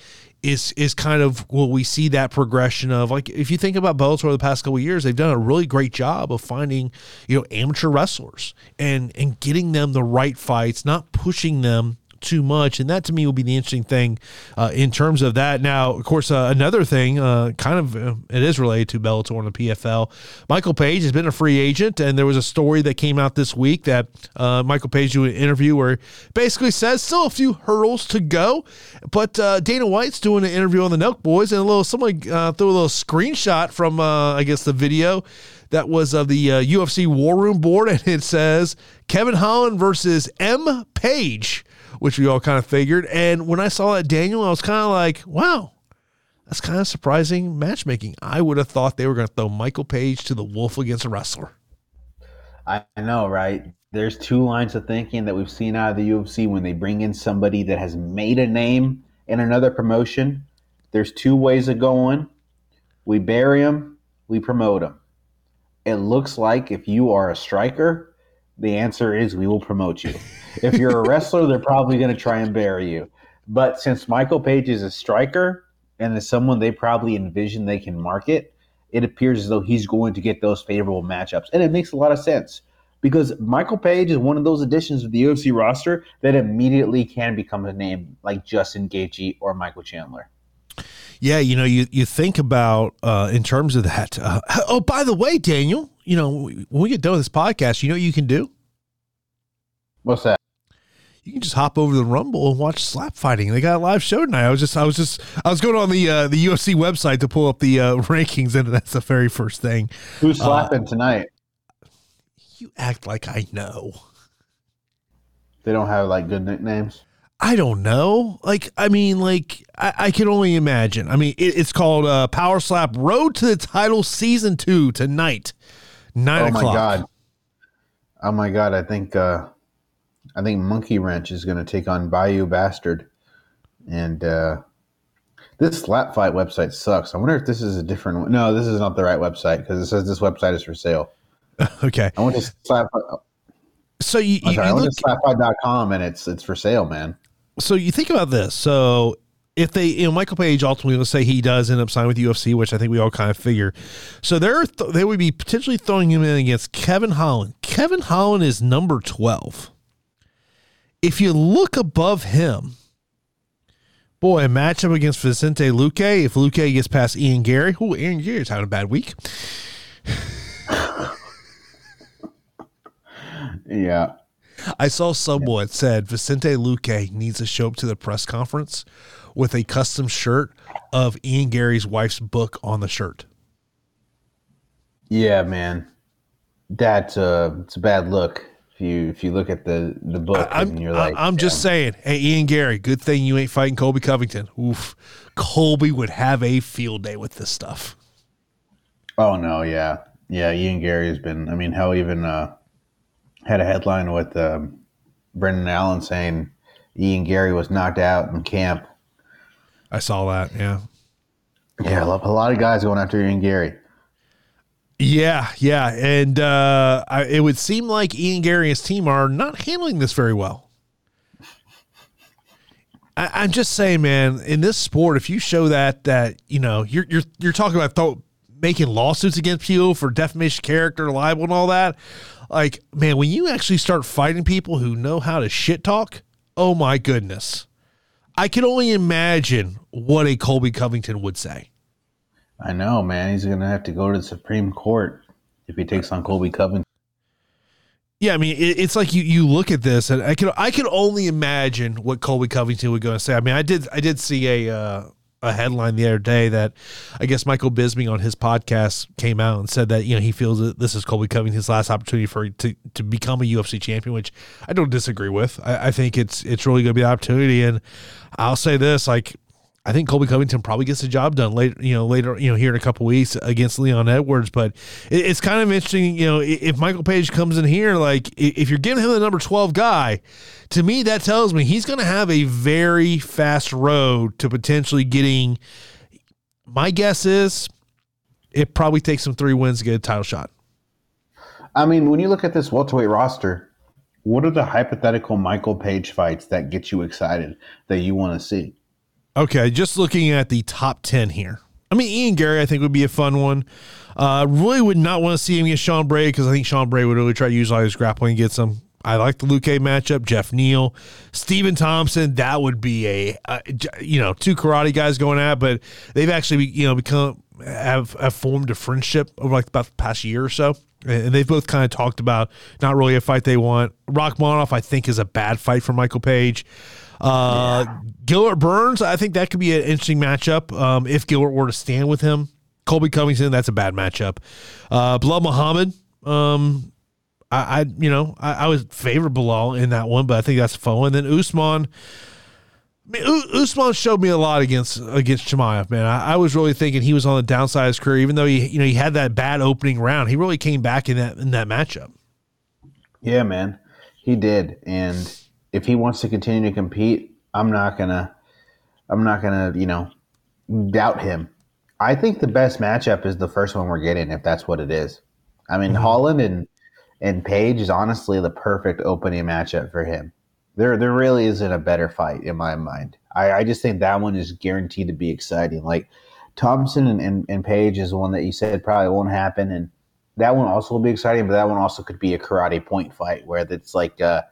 is is kind of well we see that progression of. Like if you think about Bellator the past couple years they've done a really great job of finding you know amateur wrestlers and and getting them the right fights not pushing them too much. And that to me will be the interesting thing uh, in terms of that. Now, of course, uh, another thing, uh, kind of, uh, it is related to Bellator and the PFL. Michael Page has been a free agent, and there was a story that came out this week that uh, Michael Page did an interview where basically says still a few hurdles to go, but uh, Dana White's doing an interview on the Nelk Boys, and a little somebody threw a little screenshot from I guess the video that was of the UFC War Room board, and it says Kevin Holland versus M. Page which we all kind of figured. And when I saw that Daniel, I was kind of like, wow, that's kind of surprising matchmaking. I would have thought they were going to throw Michael Page to the wolf against a wrestler. I know, right? There's two lines of thinking that we've seen out of the UFC when they bring in somebody that has made a name in another promotion. There's two ways of going. We bury him, we promote him. It looks like if you are a striker, the answer is we will promote you. If you're a wrestler, they're probably going to try and bury you. But since Michael Page is a striker and is someone they probably envision they can market, it appears as though he's going to get those favorable matchups. And it makes a lot of sense because Michael Page is one of those additions to the UFC roster that immediately can become a name like Justin Gaethje or Michael Chandler. Yeah, you know, you, you think about uh, in terms of that. Uh, oh, by the way, Daniel, you know, when we get done with this podcast, you know what you can do? What's that? you can just hop over to the Rumble and watch slap fighting. They got a live show tonight. I was just, I was just, I was going on the uh, the UFC website to pull up the uh, rankings, and that's the very first thing. Who's uh, slapping uh, tonight? You act like I know. They don't have like good nicknames. I don't know. Like, I mean, like, I, I can only imagine. I mean, it, it's called uh, Power Slap Road to the Title Season Two tonight, nine oh o'clock. Oh my god! Oh my god! I think uh, I think Monkey Wrench is going to take on Bayou Bastard, and uh, this slap fight website sucks. I wonder if this is a different one. No, this is not the right website because it says this website is for sale. okay. I went to slap. So you, you, sorry, you I went to slapfight.com and it's it's for sale, man. So you think about this. So if they, you know, Michael Page ultimately, let's say he does end up signing with UFC, which I think we all kind of figure. So they're th- they would be potentially throwing him in against Kevin Holland. Kevin Holland is number twelve if you look above him, boy, a matchup against Vicente Luque. If Luque gets past Ian Garry, who Ian Garry's having a bad week. yeah. I saw someone said Vicente Luque needs to show up to the press conference with a custom shirt of Ian Garry's wife's book on the shirt. Yeah, man. That's uh it's a bad look. If you if you look at the the book I'm, and you're like, I'm just saying, hey Ian Garry, good thing you ain't fighting Colby Covington. Oof, Colby would have a field day with this stuff. Oh no, yeah, yeah. Ian Garry has been. I mean, hell, even uh, had a headline with um, Brendan Allen saying Ian Garry was knocked out in camp. I saw that. Yeah. Yeah, a lot of guys going after Ian Garry. Yeah, yeah, and uh, I, it would seem like Ian Garry and his team are not handling this very well. I, am just saying, man, in this sport, if you show that that you know you're you're you're talking about th- making lawsuits against people for defamation, character, libel, and all that, like man, when you actually start fighting people who know how to shit talk, oh my goodness, I can only imagine what a Colby Covington would say. I know, man. He's going to have to go to the Supreme Court if he takes on Colby Covington. Yeah, I mean, it, it's like you you look at this, and I can I can only imagine what Colby Covington would go and say. I mean, I did I did see a uh, a headline the other day that I guess Michael Bisping on his podcast came out and said that you know he feels that this is Colby Covington's last opportunity for to to become a UFC champion, which I don't disagree with. I, I think it's it's really going to be an opportunity, and I'll say this: like I think Colby Covington probably gets the job done later, you know, later, you know, here in a couple weeks against Leon Edwards. But it, it's kind of interesting, you know, if Michael Page comes in here, like if you're giving him the number 12 guy, to me, that tells me he's going to have a very fast road to potentially getting. My guess is it probably takes him three wins to get a title shot. I mean, when you look at this welterweight roster, what are the hypothetical Michael Page fights that get you excited that you want to see? Okay, just looking at the top 10 here. I mean, Ian Garry, I think, would be a fun one. Uh, really would not want to see him get Sean Brady because I think Sean Brady would really try to use all his grappling and get some. I like the Luque matchup. Jeff Neal, Stephen Thompson. That would be a, you know, two karate guys going at, but they've actually, you know, become have, have formed a friendship over like about the past year or so. And they've both kind of talked about not really a fight they want. Rakhmonov, I think, is a bad fight for Michael Page. Uh, yeah. Gilbert Burns, I think that could be an interesting matchup um, if Gilbert were to stand with him. Colby Covington, that's a bad matchup. Uh, Belal Muhammad, um, I, I, you know, I, I was favor Belal in that one, but I think that's a fun one. And then Usman, I mean, Usman showed me a lot against against Chimaev, man. I, I, was really thinking he was on the downside of his career, even though he, you know, he had that bad opening round. He really came back in that in that matchup. Yeah, man, he did, and if he wants to continue to compete, I'm not gonna, I'm not gonna, you know, doubt him. I think the best matchup is the first one we're getting, if that's what it is. I mean, mm-hmm. Holland and and Page is honestly the perfect opening matchup for him. There, there really isn't a better fight in my mind. I, I just think that one is guaranteed to be exciting. Like Thompson and, and, and Page is one that you said probably won't happen, and that one also will be exciting. But that one also could be a karate point fight where it's like uh,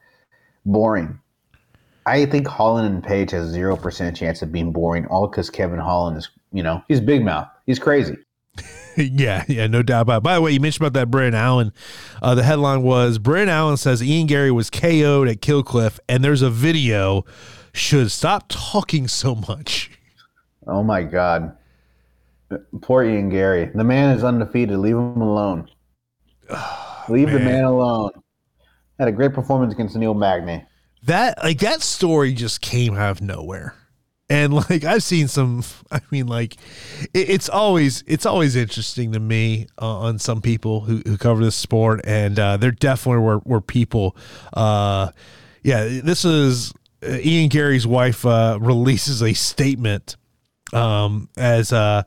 boring. I think Holland and Page has zero percent chance of being boring, all because Kevin Holland is, you know, he's big mouth, he's crazy. yeah, yeah, no doubt about it. By the way, you mentioned about that Brendan Allen. Uh, the headline was Brendan Allen says Ian Garry was KO'd at Killcliff, and there's a video. Should stop talking so much. Oh my God. Poor Ian Garry. The man is undefeated. Leave him alone. Oh, Leave man. the man alone. Had a great performance against Neil Magny. That like that story just came out of nowhere. And like I've seen some I mean like it, it's always it's always interesting to me uh, on some people who, who cover this sport and uh, there definitely were, were people uh yeah this is uh, Ian Garry's wife uh, releases a statement um, as uh,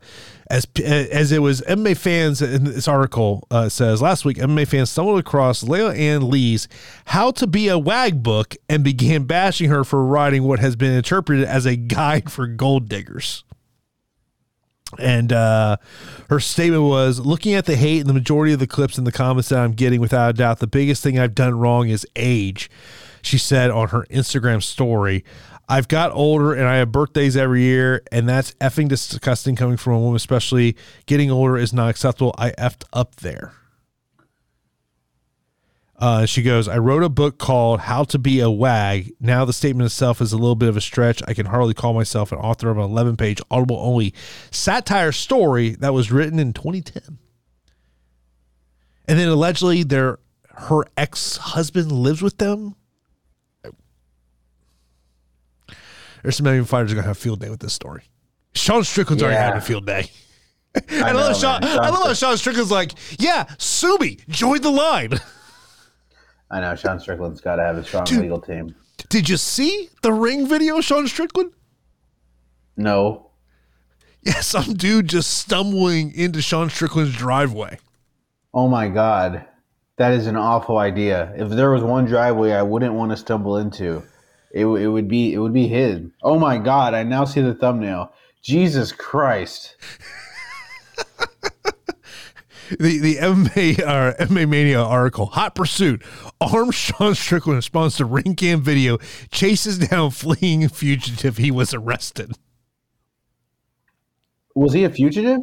as as it was MMA fans in this article uh, says last week MMA fans stumbled across Laila Ann Lee's "How to Be a Wag" book and began bashing her for writing what has been interpreted as a guide for gold diggers. And uh, her statement was looking at the hate and the majority of the clips in the comments that I'm getting, without a doubt, the biggest thing I've done wrong is age. She said on her Instagram story, I've got older and I have birthdays every year, and that's effing disgusting coming from a woman, especially getting older is not acceptable. I effed up there. Uh, she goes, I wrote a book called How to Be a Wag. Now the statement itself is a little bit of a stretch. I can hardly call myself an author of an 11 page audible only satire story that was written in 2010. And then allegedly their her ex husband lives with them there's some MMA fighters are gonna have field day with this story. Sean Strickland's yeah. already having a field day. I, I, love Sean, I love how Sean Strickland's like, yeah, Subi, join the line. I know Sean Strickland's got to have a strong Dude, legal team. Did you see the ring video, Sean Strickland? No. Yeah, some dude just stumbling into Sean Strickland's driveway. Oh my god, that is an awful idea. If there was one driveway I wouldn't want to stumble into, it, it would be it would be his. Oh my god! I now see the thumbnail. Jesus Christ. the the MMA uh, MMA Mania article, Hot Pursuit, armed Sean Strickland responds to ring cam video, chases down fleeing fugitive. He was arrested. Was he a fugitive?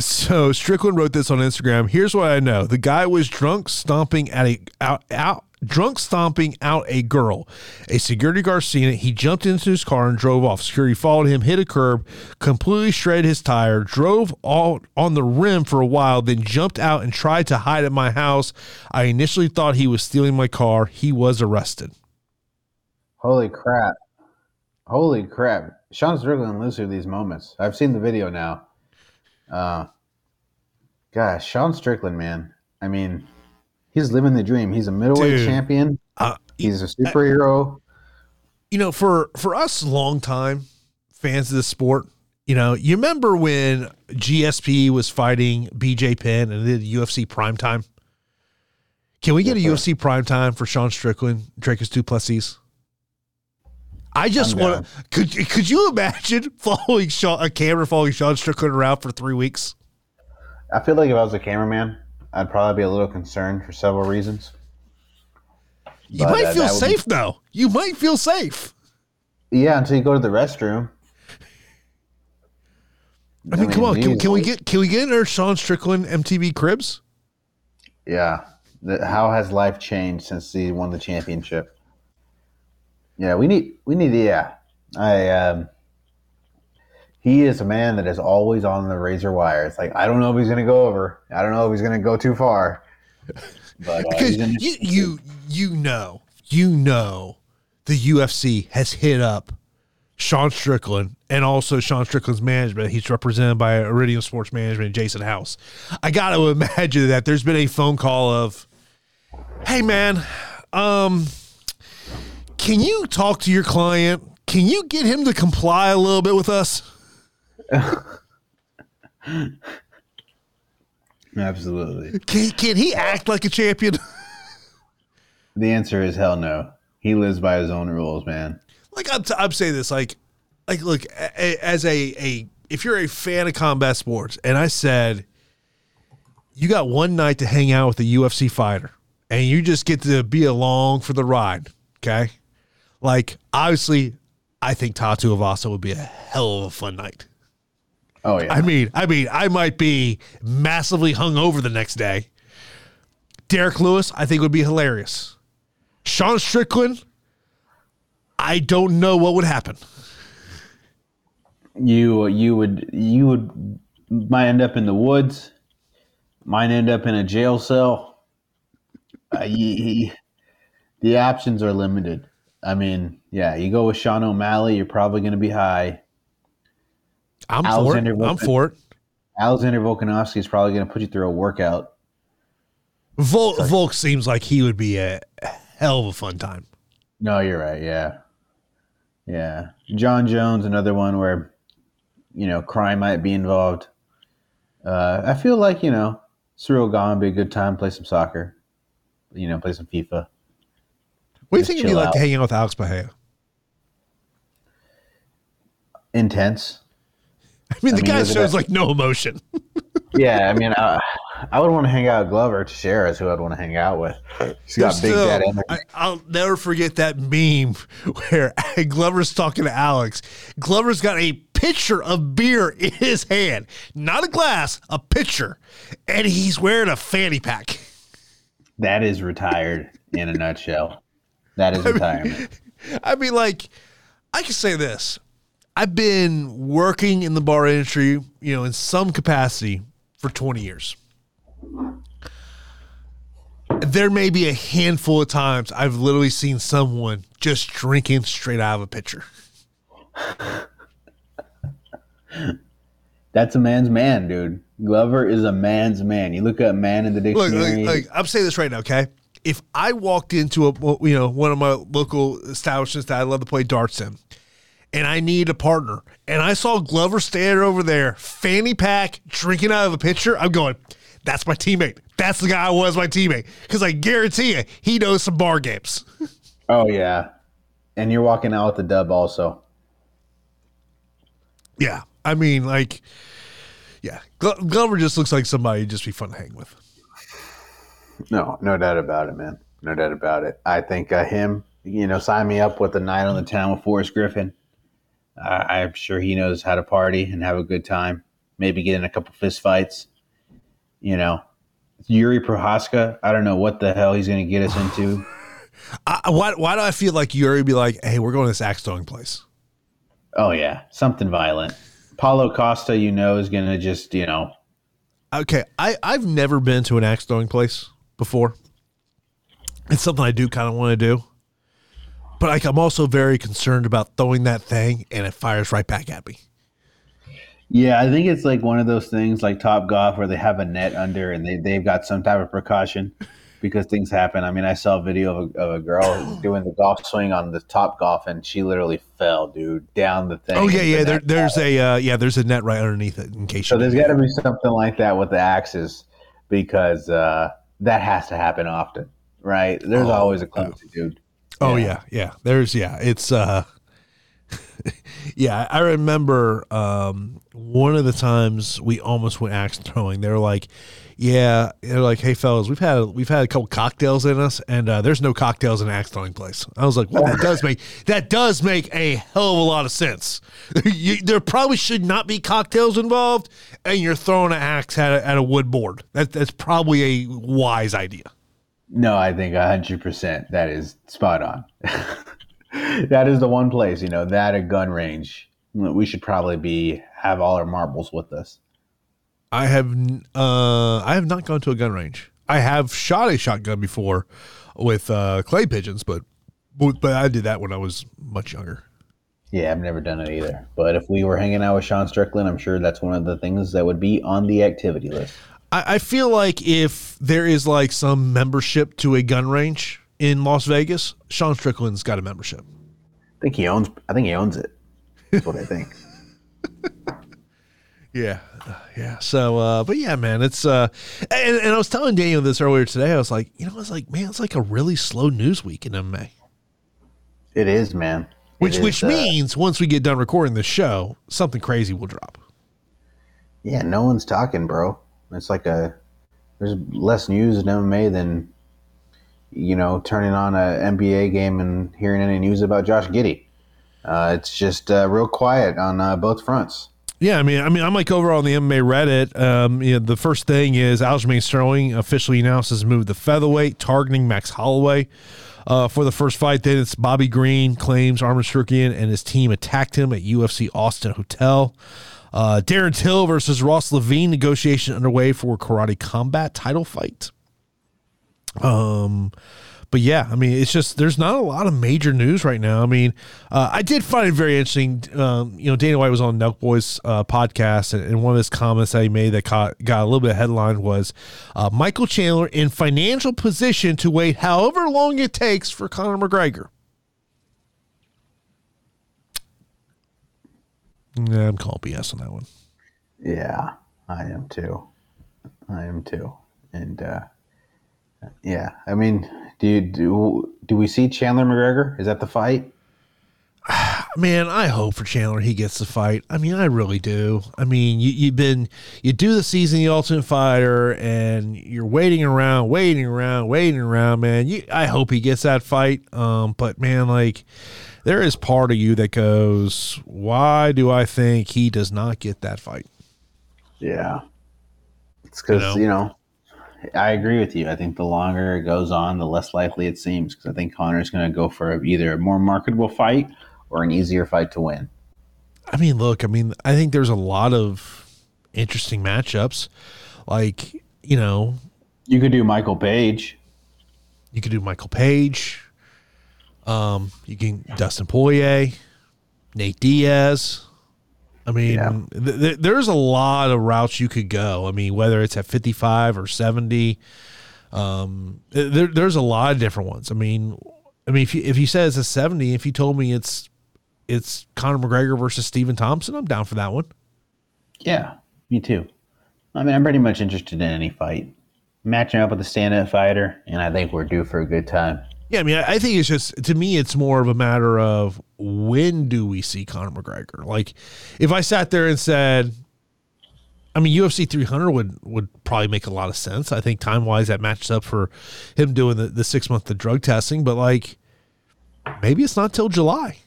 So Strickland wrote this on Instagram. Here's what I know: the guy was drunk, stomping at a out out drunk stomping out a girl. A security guard seen it. He jumped into his car and drove off. Security followed him, hit a curb, completely shredded his tire, drove all on the rim for a while, then jumped out and tried to hide at my house. I initially thought he was stealing my car. He was arrested. Holy crap. Holy crap. Sean Strickland lives through these moments. I've seen the video now. Uh, gosh, Sean Strickland, man. I mean, he's living the dream. He's a middleweight Dude. champion. Uh, He's a superhero. you know, for for us long time fans of the sport, you know, you remember when GSP was fighting BJ Penn and did UFC primetime? Can we get a UFC primetime for Sean Strickland, Dricus Du Plessis? I just want to. Could could you imagine following Sean, a camera following Sean Strickland around for three weeks? I feel like if I was a cameraman, I'd probably be a little concerned for several reasons. You But, might uh, feel would be- safe though. You might feel safe. Yeah, until you go to the restroom. I mean, come on. Can, can we get can we get in our Sean Strickland MTV cribs? Yeah. The, how has life changed since he won the championship? Yeah, we need we need yeah. I um he is a man that is always on the razor wire. It's like I don't know if he's gonna go over. I don't know if he's gonna go too far. But uh, because you you you know you know the UFC has hit up Sean Strickland and also Sean Strickland's management. He's represented by Iridium Sports Management, Jason House. I got to imagine that there's been a phone call of, "Hey man, um, can you talk to your client? Can you get him to comply a little bit with us?" absolutely. Can, can he act like a champion? The answer is hell no. He lives by his own rules, man. like I'm, t- I'm saying this like like look a, a- as a a if you're a fan of combat sports and I said you got one night to hang out with a UFC fighter and you just get to be along for the ride, okay? Like obviously I think Tai Tuivasa would be a hell of a fun night. Oh yeah. I mean, I mean, I might be massively hungover the next day. Derrick Lewis, I think would be hilarious. Sean Strickland, I don't know what would happen. you you would you would might end up in the woods might end up in a jail cell uh, he- the options are limited i mean yeah you go with sean o'malley you're probably going to be high I'm for it. Alexander I'm for it. alexander volkanovski is probably going to put you through a workout Vol- Volk seems like he would be a hell of a fun time. no you're right yeah yeah john jones another one where you know crime might be involved uh, i feel like you know Ciryl Gane would be a good time play some soccer you know play some fifa What do you think it'd be like out. to hang out with Alex Bahia? intense I mean, the I mean, guy shows that- like no emotion. yeah i mean i, I would want to hang out with glover Teixeira is who i'd want to hang out with he's got There's big still- dad energy I, I'll never forget that meme where Glover's talking to Alex. Glover's got a pitcher of beer in his hand, not a glass, a pitcher, and he's wearing a fanny pack. that is retired in a nutshell that is retirement I mean, like, I can say this. I've been working in the bar industry, you know, in some capacity for 20 years. There may be a handful of times I've literally seen someone just drinking straight out of a pitcher. that's a man's man dude glover is a man's man you look at man in the dictionary look, look, I'm saying this right now, okay? If I walked into a you know one of my local establishments that I love to play darts in, and I need a partner, and I saw Glover standing over there, fanny pack, drinking out of a pitcher, I'm going, that's my teammate. That's the guy who was my teammate. Because I guarantee you, he knows some bar games. oh yeah and you're walking out with the dub also Yeah, I mean, like, yeah, Glo- Glover just looks like somebody just be fun to hang with. No, no doubt about it, man. No doubt about it. I think uh, him, you know, sign me up with a night on the town with Forrest Griffin. Uh, I'm sure he knows how to party and have a good time. Maybe get in a couple fist fights. You know, Jiri Prochazka. I don't know what the hell he's going to get us into. I, why, why do I feel like Yuri be like, hey, we're going to this axe throwing place? Oh yeah, something violent. Paulo Costa, you know, is going to just you know. Okay, I I've never been to an axe throwing place before. It's something I do kind of want to do. But like I'm also very concerned about throwing that thing and it fires right back at me. Yeah, I think it's like one of those things like Top Golf where they have a net under and they, they've got some type of precaution because things happen. I mean, I saw a video of a, of a girl doing the golf swing on the Top Golf and she literally fell, dude, down the thing. Oh yeah, yeah. The There, there's a uh, yeah. There's a net right underneath it in case. So there's got to be something like that with the axes because uh, that has to happen often, right? There's Oh, always a clumsy dude. Oh Yeah. yeah, yeah. There's yeah. It's uh yeah, I remember um one of the times we almost went axe throwing. They were like, Yeah, they're like, Hey fellas, we've had we've had a couple cocktails in us and uh, there's no cocktails in axe throwing place. I was like, Well that does make that does make a hell of a lot of sense. you, there probably should not be cocktails involved and you're throwing an axe at a, at a wood board. That that's probably a wise idea. No, I think hundred percent. That is spot on. that is the one place, you know, that a gun range. We should probably be have all our marbles with us. I have n- uh I have not gone to a gun range. I have shot a shotgun before with uh clay pigeons, but but I did that when I was much younger. Yeah, I've never done it either. But if we were hanging out with Sean Strickland, I'm sure that's one of the things that would be on the activity list. I, I feel like if there is like some membership to a gun range in Las Vegas, Sean Strickland's got a membership. I think he owns. I think he owns it. That's what I think. Yeah. Yeah. So uh but yeah, man, it's uh and, and I was telling Daniel this earlier today. I was like, you know, I was like, man, it's like a really slow news week in MMA. It is, man. Which is, which uh, means once we get done recording this show, something crazy will drop. Yeah, no one's talking, bro. It's like a there's less news in MMA than you know turning on a NBA game and hearing any news about Josh Giddey. Uh, it's just uh, real quiet on uh, both fronts. Yeah, I mean, I mean, I'm like over on the MMA Reddit. Um, you know, the first thing is Aljamain Sterling officially announced his move to featherweight, targeting Max Holloway uh, for the first fight. Then it's Bobby Green claims Arman Tsarukyan and his team attacked him at UFC Austin Hotel. Uh, Darren Till versus Ross Levine negotiation underway for karate combat title fight. Um, but yeah, I mean, it's just there's not a lot of major news right now. I mean, uh, I did find it very interesting. Um, you know, Dana White was on Nelk Boys uh, podcast, and, and one of his comments that he made that got, got a little bit of headline was uh, Michael Chandler in financial position to wait however long it takes for Conor McGregor. Yeah, I'm calling BS on that one. Yeah, I am too. I am too. And uh, yeah, I mean, do you, do do we see Chandler McGregor? Is that the fight? man, I hope for Chandler he gets the fight. I mean, I really do. I mean, you, you've been you do the season the Ultimate Fighter, and you're waiting around, waiting around, waiting around, man. You, I hope he gets that fight. Um, but man, like, there is part of you that goes, why do I think he does not get that fight? Yeah, it's because You you, know? know, I agree with you. I think the longer it goes on, the less likely it seems. Because I think Conor's going to go for either a more marketable fight or an easier fight to win. I mean, look, I mean, I think there's a lot of interesting matchups. Like, you know, You could do Michael Page. You could do Michael Page. Um, you can Dustin Poirier, Nate Diaz. I mean, Yeah. th- th- there's a lot of routes you could go. I mean, whether it's at 55 or 70, um, there, there's a lot of different ones. I mean, I mean, if you if you said it's a 70, if you told me it's it's Conor McGregor versus Stephen Thompson, I'm down for that one. Yeah, me too. I mean, I'm pretty much interested in any fight. Matching up with a stand-up fighter, and I think we're due for a good time. Yeah, I mean, I think it's just to me, it's more of a matter of when do we see Conor McGregor? Like, if I sat there and said, I mean, UFC 300 would would probably make a lot of sense. I think time wise that matches up for him doing the, the six month the drug testing, but like maybe it's not till July.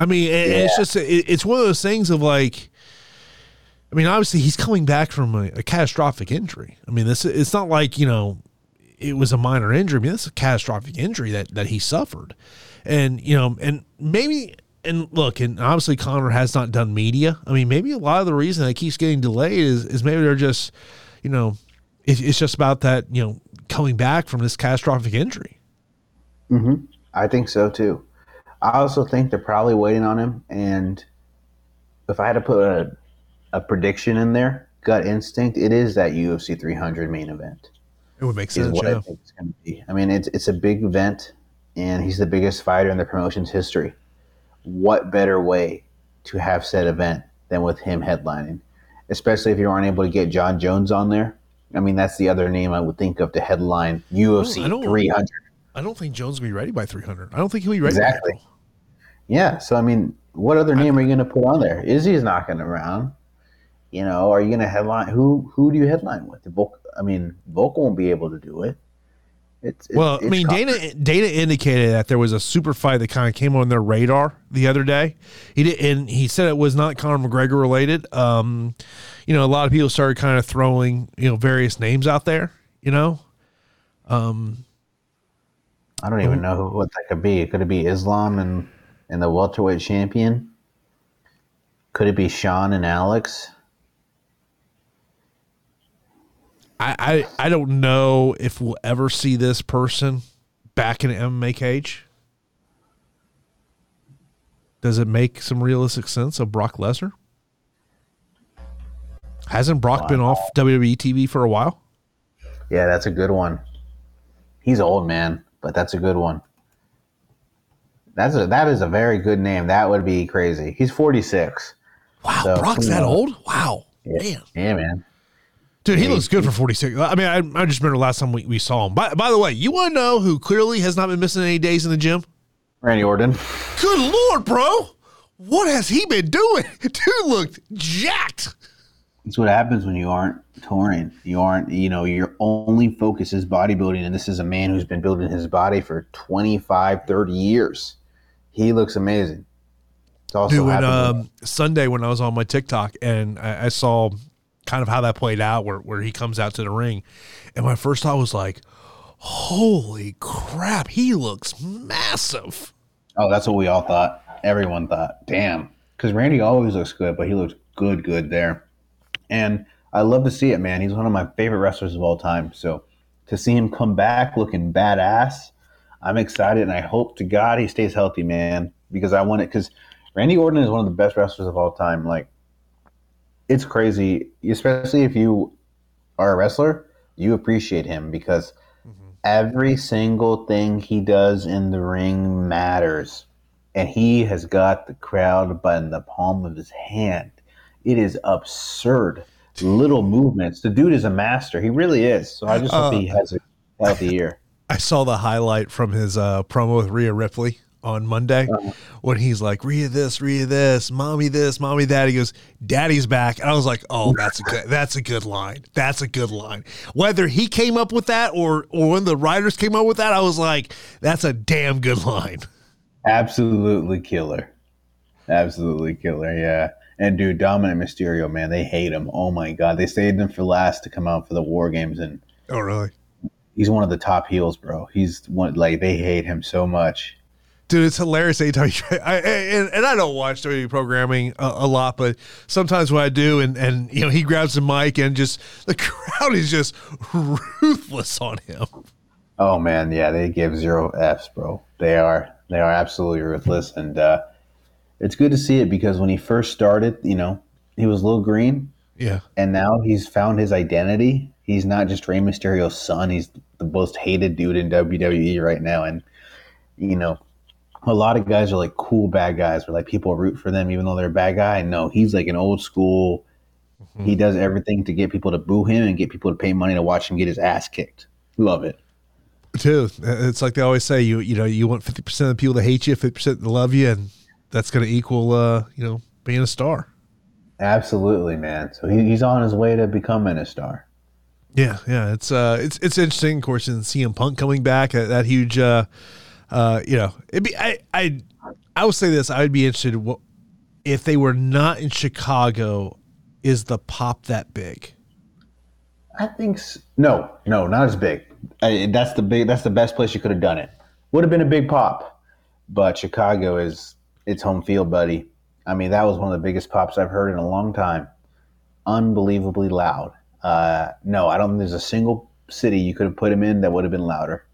I mean, and it's just it, it's one of those things of like. I mean, obviously he's coming back from a, a catastrophic injury. I mean, this it's not like you know it was a minor injury. I mean, this is a catastrophic injury that that he suffered, and you know, and maybe and look, and obviously Conor has not done media. I mean, maybe a lot of the reason that keeps getting delayed is is maybe they're just, you know, it, it's just about that you know coming back from this catastrophic injury. Hmm. I think so too. I also think they're probably waiting on him. And if I had to put a, a prediction in there, gut instinct, it is that UFC 300 main event. It would make sense. Is what Yeah. I think it's going to be. I mean, it's it's a big event, and he's the biggest fighter in the promotion's history. What better way to have said event than with him headlining? Especially if you aren't able to get Jon Jones on there. I mean, that's the other name I would think of to headline UFC oh, I don't- 300. I don't think Jones will be ready by 300. I don't think he'll be ready. Exactly. Yeah, so I mean, what other name are you going to put on there? Izzy's knocking around. You know, are you going to headline? Who who do you headline with? Volk, I mean, Volk won't be able to do it. It's, it's Well, I mean, Dana Dana indicated that there was a super fight that kind of came on their radar the other day. He did, and he said it was not Conor McGregor related. Um, you know, a lot of people started kind of throwing you know various names out there. You know, um, I don't even know who, what that could be. Could it be Islam and and the welterweight champion? Could it be Sean and Alex? I, I I don't know if we'll ever see this person back in MMA cage. Does it make some realistic sense of Brock Lesnar? Hasn't Brock been off WWE TV for a while? Yeah, that's a good one. He's old man, but that's a good one. That's a that is a very good name. That would be crazy. He's forty six. Wow, So, Brock's that old? Wow, Yeah. man, Yeah, man. Dude, he looks good for forty six. I mean, I, I just remember last time we, we saw him. By, by the way, you want to know who clearly has not been missing any days in the gym? Randy Orton. Good lord, bro, what has he been doing? Dude looked jacked. It's what happens when you aren't touring. You aren't, you know, your only focus is bodybuilding. And this is a man who's been building his body for 25, 30 years. He looks amazing. It's also Dude, when, um, Sunday when I was on my TikTok and I, I saw kind of how that played out, where where he comes out to the ring, and my first thought was like, "Holy crap, he looks massive." Oh, that's what we all thought. Everyone thought, damn. Because Randy always looks good, but he looks good, good there. And I love to see it, man. He's one of my favorite wrestlers of all time. So to see him come back looking badass, I'm excited. And I hope to God he stays healthy, man. Because I want it. Because Randy Orton is one of the best wrestlers of all time. Like, it's crazy, especially if you are a wrestler, you appreciate him because mm-hmm. every single thing he does in the ring matters. And he has got the crowd by the palm of his hand. It is absurd. Little movements. The dude is a master. He really is. So I just hope Uh, he has a healthy year. I saw the highlight from his uh, promo with Rhea Ripley on Monday uh-huh. when he's like, Rhea this, Rhea this, mommy this, mommy that. He goes, Daddy's back. And I was like, oh, that's a good that's a good line. That's a good line. Whether he came up with that or or when the writers came up with that, I was like, that's a damn good line. Absolutely killer. Absolutely killer, yeah. And dude, Dominic Mysterio, man, they hate him. Oh my god. They saved him for last to come out for the war games and Oh, really? he's one of the top heels, bro. He's one like they hate him so much. Dude, it's hilarious anytime you try. I, and, and I don't watch WWE programming a, a lot, but sometimes when I do, and, and you know, he grabs the mic and just the crowd is just ruthless on him. Oh man, yeah, they give zero Fs, bro. They are they are absolutely ruthless, and uh, it's good to see it because when he first started, you know, he was a little green, Yeah. and now he's found his identity. He's not just Rey Mysterio's son; he's the most hated dude in WWE right now, and you know, a lot of guys are like cool bad guys, where like people root for them even though they're a bad guy. No, he's like an old school. He does everything to get people to boo him and get people to pay money to watch him get his ass kicked. Love it. Too. It's like they always say, you you know, you want fifty percent of the people to hate you, fifty percent to love you, and that's going to equal, uh, you know, being a star. Absolutely, man. So he, he's on his way to becoming a star. Yeah, yeah, it's uh, it's it's interesting. Of course, in CM Punk coming back, that, that huge, uh, uh, you know, it'd be I I I would say this. I would be interested what if they were not in Chicago. Is the pop that big? I think s- no, no, not as big. I, that's the big. That's the best place you could have done it. Would have been a big pop, but Chicago is its home field, buddy. I mean, that was one of the biggest pops I've heard in a long time. Unbelievably loud. Uh, no, I don't think there's a single city you could have put him in that would have been louder.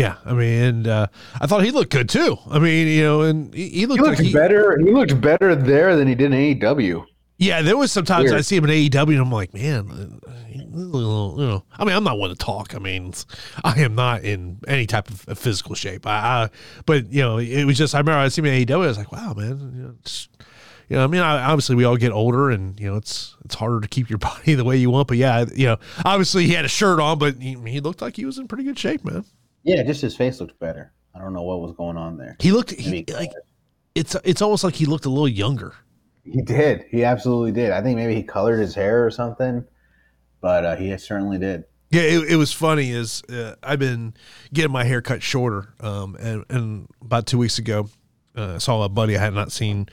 Yeah, I mean, and uh, I thought he looked good too. I mean, you know, and he, he looked, He looked like he, better. He looked better there than he did in AEW. Yeah, there was sometimes Weird. I see him in AEW and I'm like, man, uh, he's a little, you know. I mean, I'm not one to talk. I mean, I am not in any type of physical shape. I, I but you know, it was just I remember I see him in AEW. I was like, wow, man, you know, you know, I mean, I, obviously we all get older, and you know, it's it's harder to keep your body the way you want. But yeah, you know, obviously he had a shirt on, but he, he looked like he was in pretty good shape, man. Yeah, just his face looked better. I don't know what was going on there. He looked he, Maybe- like it's it's almost like he looked a little younger. He did. He absolutely did. I think maybe he colored his hair or something, but uh, he certainly did. Yeah, it, it was funny. Is uh, I've been getting my hair cut shorter, um, and and about two weeks ago, uh, I saw a buddy I had not seen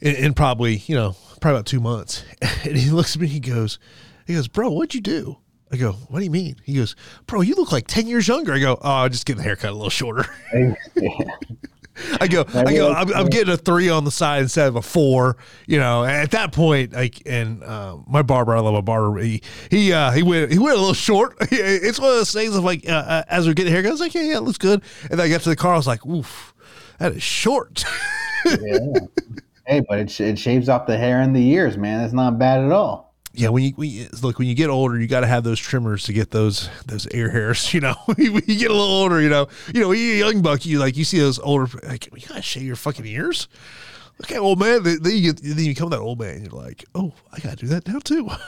in, in probably you know probably about two months, and he looks at me. He goes, he goes, bro, what'd you do? I go, what do you mean? He goes, bro, you look like ten years younger. I go, oh, I just getting the haircut a little shorter. I go, I go, I'm, I'm getting a three on the side instead of a four. You know, at that point, like, and uh, my barber, I love my barber. He he uh, he went he went a little short. it's one of those things of like, uh, uh, as we're getting haircuts, I was like, yeah, yeah, it looks good. And then I got to the car, I was like, oof, that is short. yeah. Hey, but it, it shaves off the hair and the ears, man. That's not bad at all. Yeah, when you, you look when you get older, you got to have those trimmers to get those those ear hairs. You know, when you get a little older, you know, you know, you're a young buck, you like you see those older, like you gotta shave your fucking ears. Okay, old man. Then you get, then you become that old man. You're like, oh, I gotta do that now too.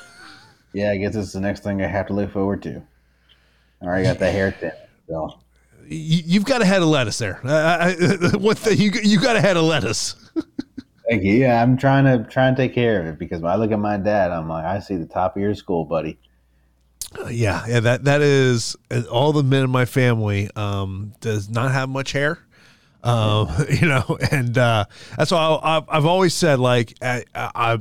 Yeah, I guess it's the next thing I have to look forward to. All right, I got the hair thin. So you, you've got a head of lettuce there. I, I, one thing you you got a head of lettuce. Thank you. Yeah, I'm trying to try and take care of it because when I look at my dad, I'm like, I see the top of your school, buddy. Uh, yeah, yeah. That that is uh, all the men in my family. Um, does not have much hair. Um, you know, and uh, that's why I, I've always said like I, I,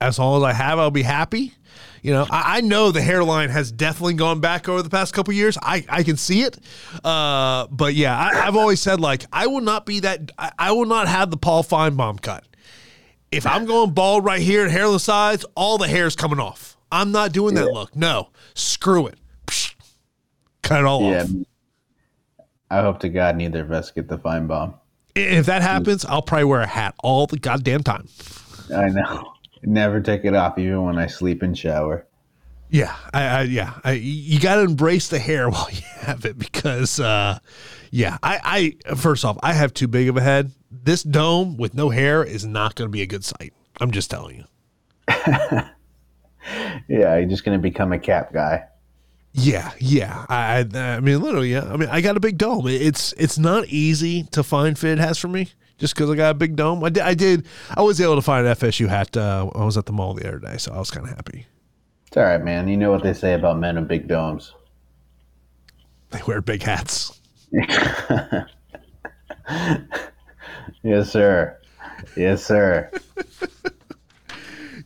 as long as I have, I'll be happy. You know, I, I know the hairline has definitely gone back over the past couple years. I, I can see it. Uh, but yeah, I, I've always said like I will not be that. I, I will not have the Paul Finebaum cut. If I'm going bald right here and hairless sides, all the hair's coming off. I'm not doing that look. No, screw it. Psh, cut it all Yeah. off. I hope to God neither of us get the Finebaum. If that happens, I'll probably wear a hat all the goddamn time. I know. Never take it off, even when I sleep and shower. Yeah, I, I yeah, I, you got to embrace the hair while you have it because, uh, yeah, I, I first off, I have too big of a head. This dome with no hair is not going to be a good sight. I'm just telling you. Yeah, you're just gonna become a cap guy. Yeah, yeah. I, I, mean, literally, yeah. I mean, I got a big dome. It's, it's not easy to find fit it has for me just because I got a big dome. I did, I did, I was able to find an FSU hat. Uh, I was at the mall the other day, so I was kind of happy. It's all right, man. You know what they say about men with big domes. They wear big hats. Yes, sir. Yes, sir.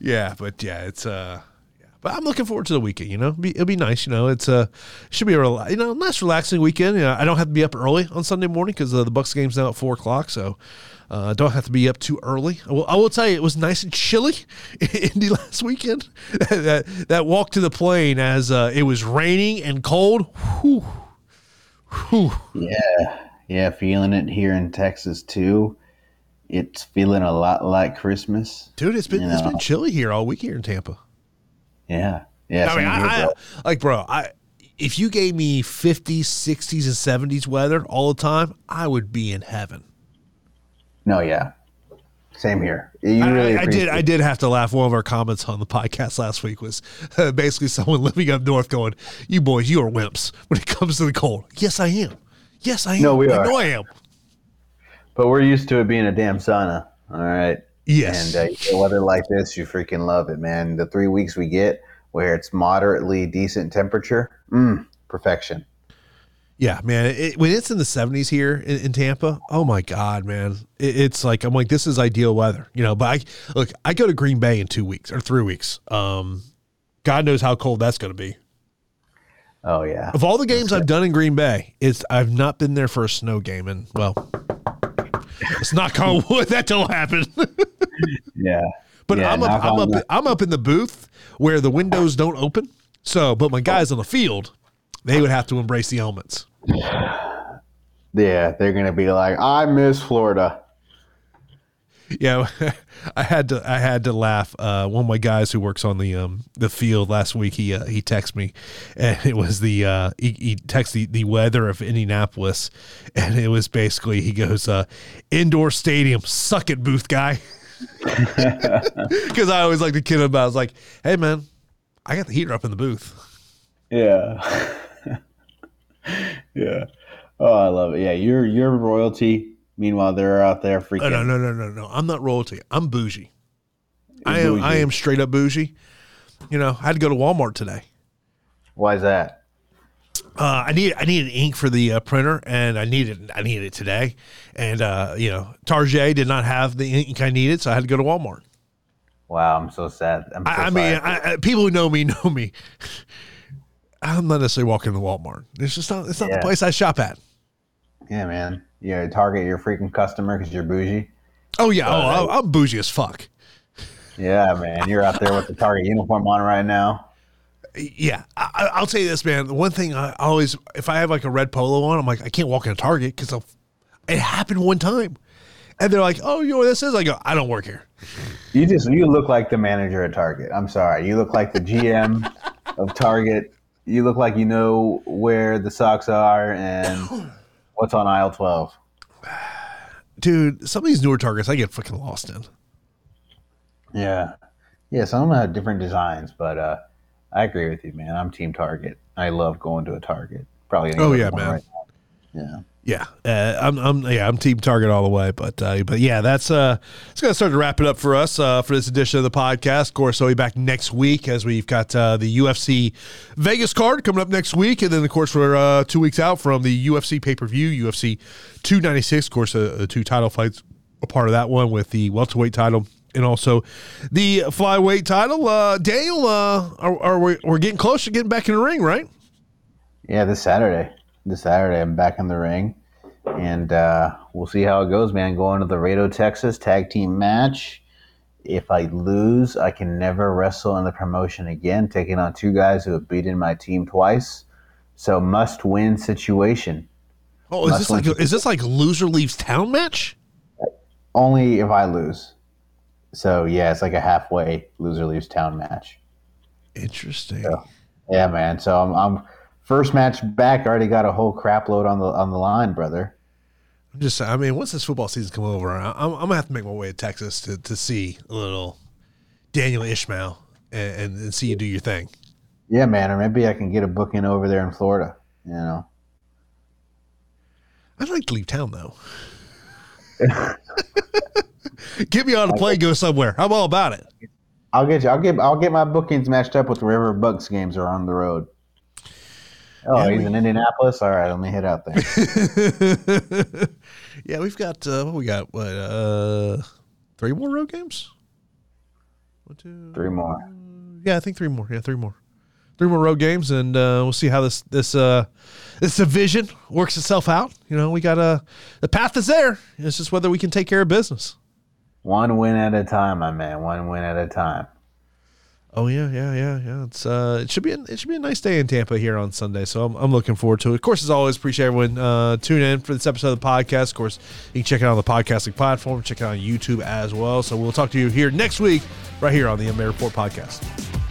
Yeah, but yeah, it's uh. But I'm looking forward to the weekend. You know, it'll be, it'll be nice. You know, it's uh, should be a rela- you know nice relaxing weekend. You know, I don't have to be up early on Sunday morning because uh, the Bucks game's now at four o'clock, so. Uh, don't have to be up too early. I will, I will tell you, it was nice and chilly in Indy last weekend. that that walk to the plane as uh, it was raining and cold. Whew. Whew. Yeah, yeah. Feeling it here in Texas too. It's feeling a lot like Christmas. Dude, it's been You it's know. been chilly here all week here in Tampa. Yeah, yeah. I mean, I, I, like, bro, I if you gave me 50s, 60s, and 70s weather all the time, I would be in heaven. no, yeah. Same here. You I, really I, I did. I did have to laugh. One of our comments on the podcast last week was uh, basically someone living up north going, "You boys, you are wimps when it comes to the cold." Yes, I am. Yes, I am. No, we I are. know I am. But we're used to it being a damn sauna. All right. Yes. And uh, weather like this, you freaking love it, man. The three weeks we get where it's moderately decent temperature, mm, perfection. Yeah, man. It, when it's in the 70s here in, in Tampa, oh my God, man. It, it's like, I'm like, this is ideal weather, you know. But I look, I go to Green Bay in two weeks or three weeks. Um, God knows how cold that's going to be. Oh yeah. Of all the games I've done in Green Bay, it's I've not been there for a snow game. And well, it's not on wood. That don't happen. Yeah. But Yeah, I'm up, I'm up, wood. I'm up in the booth where the windows don't open. So, but my guys on the field, they would have to embrace the elements. Yeah, they're gonna be like, I miss Florida. Yeah, I had to I had to laugh. Uh, one of my guys who works on the um the field last week, he uh, he texted me, and it was the uh, he, he texted the, the weather of Indianapolis, and it was basically he goes uh, indoor stadium, suck it, booth guy. Because I always like to kid him about. I was like, hey man, I got the heater up in the booth. Yeah. yeah. Oh, I love it. Yeah, you're you're royalty. Meanwhile, they're out there freaking. Oh, no, no, no, no, no. I'm not royalty. I'm bougie. I am. I am straight up bougie. You know, I had to go to Walmart today. Why is that? Uh, I need I needed ink for the uh, printer, and I needed I needed it today. And uh, you know, Target did not have the ink I needed, so I had to go to Walmart. Wow, I'm so sad. I'm so I, I mean. I, I, people who know me know me. I'm not necessarily walking to Walmart. It's just not. It's not Yeah. the place I shop at. Yeah, man. Yeah, target your freaking customer because you're bougie. Oh yeah. Oh, I'm, bougie as fuck. Yeah, man. You're out there with the Target uniform on right now. Yeah, I, I- I'll tell you this, man. The one thing I always, if I have like a red polo on, I'm like, I can't walk in a Target because it happened one time, and they're like, "Oh, you know what this is?" I go, "I don't work here." You just you look like the manager at Target. I'm sorry. You look like the GM of Target. You look like you know where the socks are and what's on aisle 12. Dude, some of these newer Targets I get fucking lost in. Yeah. Yeah, some of them have different designs, but uh, I agree with you, man. I'm team Target. I love going to a Target. Probably Oh, yeah, man. right. Yeah. Yeah, uh, I'm, I'm, yeah, I'm Team Target all the way. But, uh, but yeah, that's uh, it's gonna start to wrap it up for us uh, for this edition of the podcast. Of course, I'll be back next week as we've got uh, the UFC Vegas card coming up next week, and then of course we're uh, two weeks out from the UFC pay per view, UFC 296. Of course, uh, uh, two title fights, a part of that one with the welterweight title. And also the flyweight title. Uh, Daniel, uh, are, are we, we're getting close to getting back in the ring, right? Yeah, this Saturday. This Saturday, I'm back in the ring, and uh, we'll see how it goes, man. Going to Laredo, Texas tag team match. If I lose, I can never wrestle in the promotion again, taking on two guys who have beaten my team twice. So must win situation. Oh, is Last this like is this like loser leaves town match? Only if I lose. So yeah, it's like a halfway loser leaves town match. Interesting. Yeah, man. So I'm, I'm first match back. Already got a whole crap load on the on the line, brother. I'm just, I mean, once this football season come over, I- I'm, I'm gonna have to make my way to Texas to, to see a little Daniel Ishmael and, and, and see you do your thing. Yeah, man. Or maybe I can get a booking over there in Florida. You know. I'd like to leave town though. Get me on a plane, go somewhere. I'm all about it. I'll get you. I'll get. I'll get my bookings matched up with wherever Bucks games are on the road. Oh, Yeah, he's we- in Indianapolis. All right, let me head out there. yeah, we've got uh, what we got. What uh, three more road games? One, two, Three more. Yeah, I think three more. Yeah, three more. Three more road games, and uh, we'll see how this this uh, this division works itself out. You know, we got a the path is there. It's just whether we can take care of business. One win at a time, my man. One win at a time. Oh yeah, yeah, yeah, yeah. It's uh, it should be a, it should be a nice day in Tampa here on Sunday. So I'm, I'm looking forward to it. Of course, as always, appreciate everyone uh, tuning in for this episode of the podcast. Of course, you can check it out on the podcasting platform. Check it out on YouTube as well. So we'll talk to you here next week, right here on the MMA Report podcast.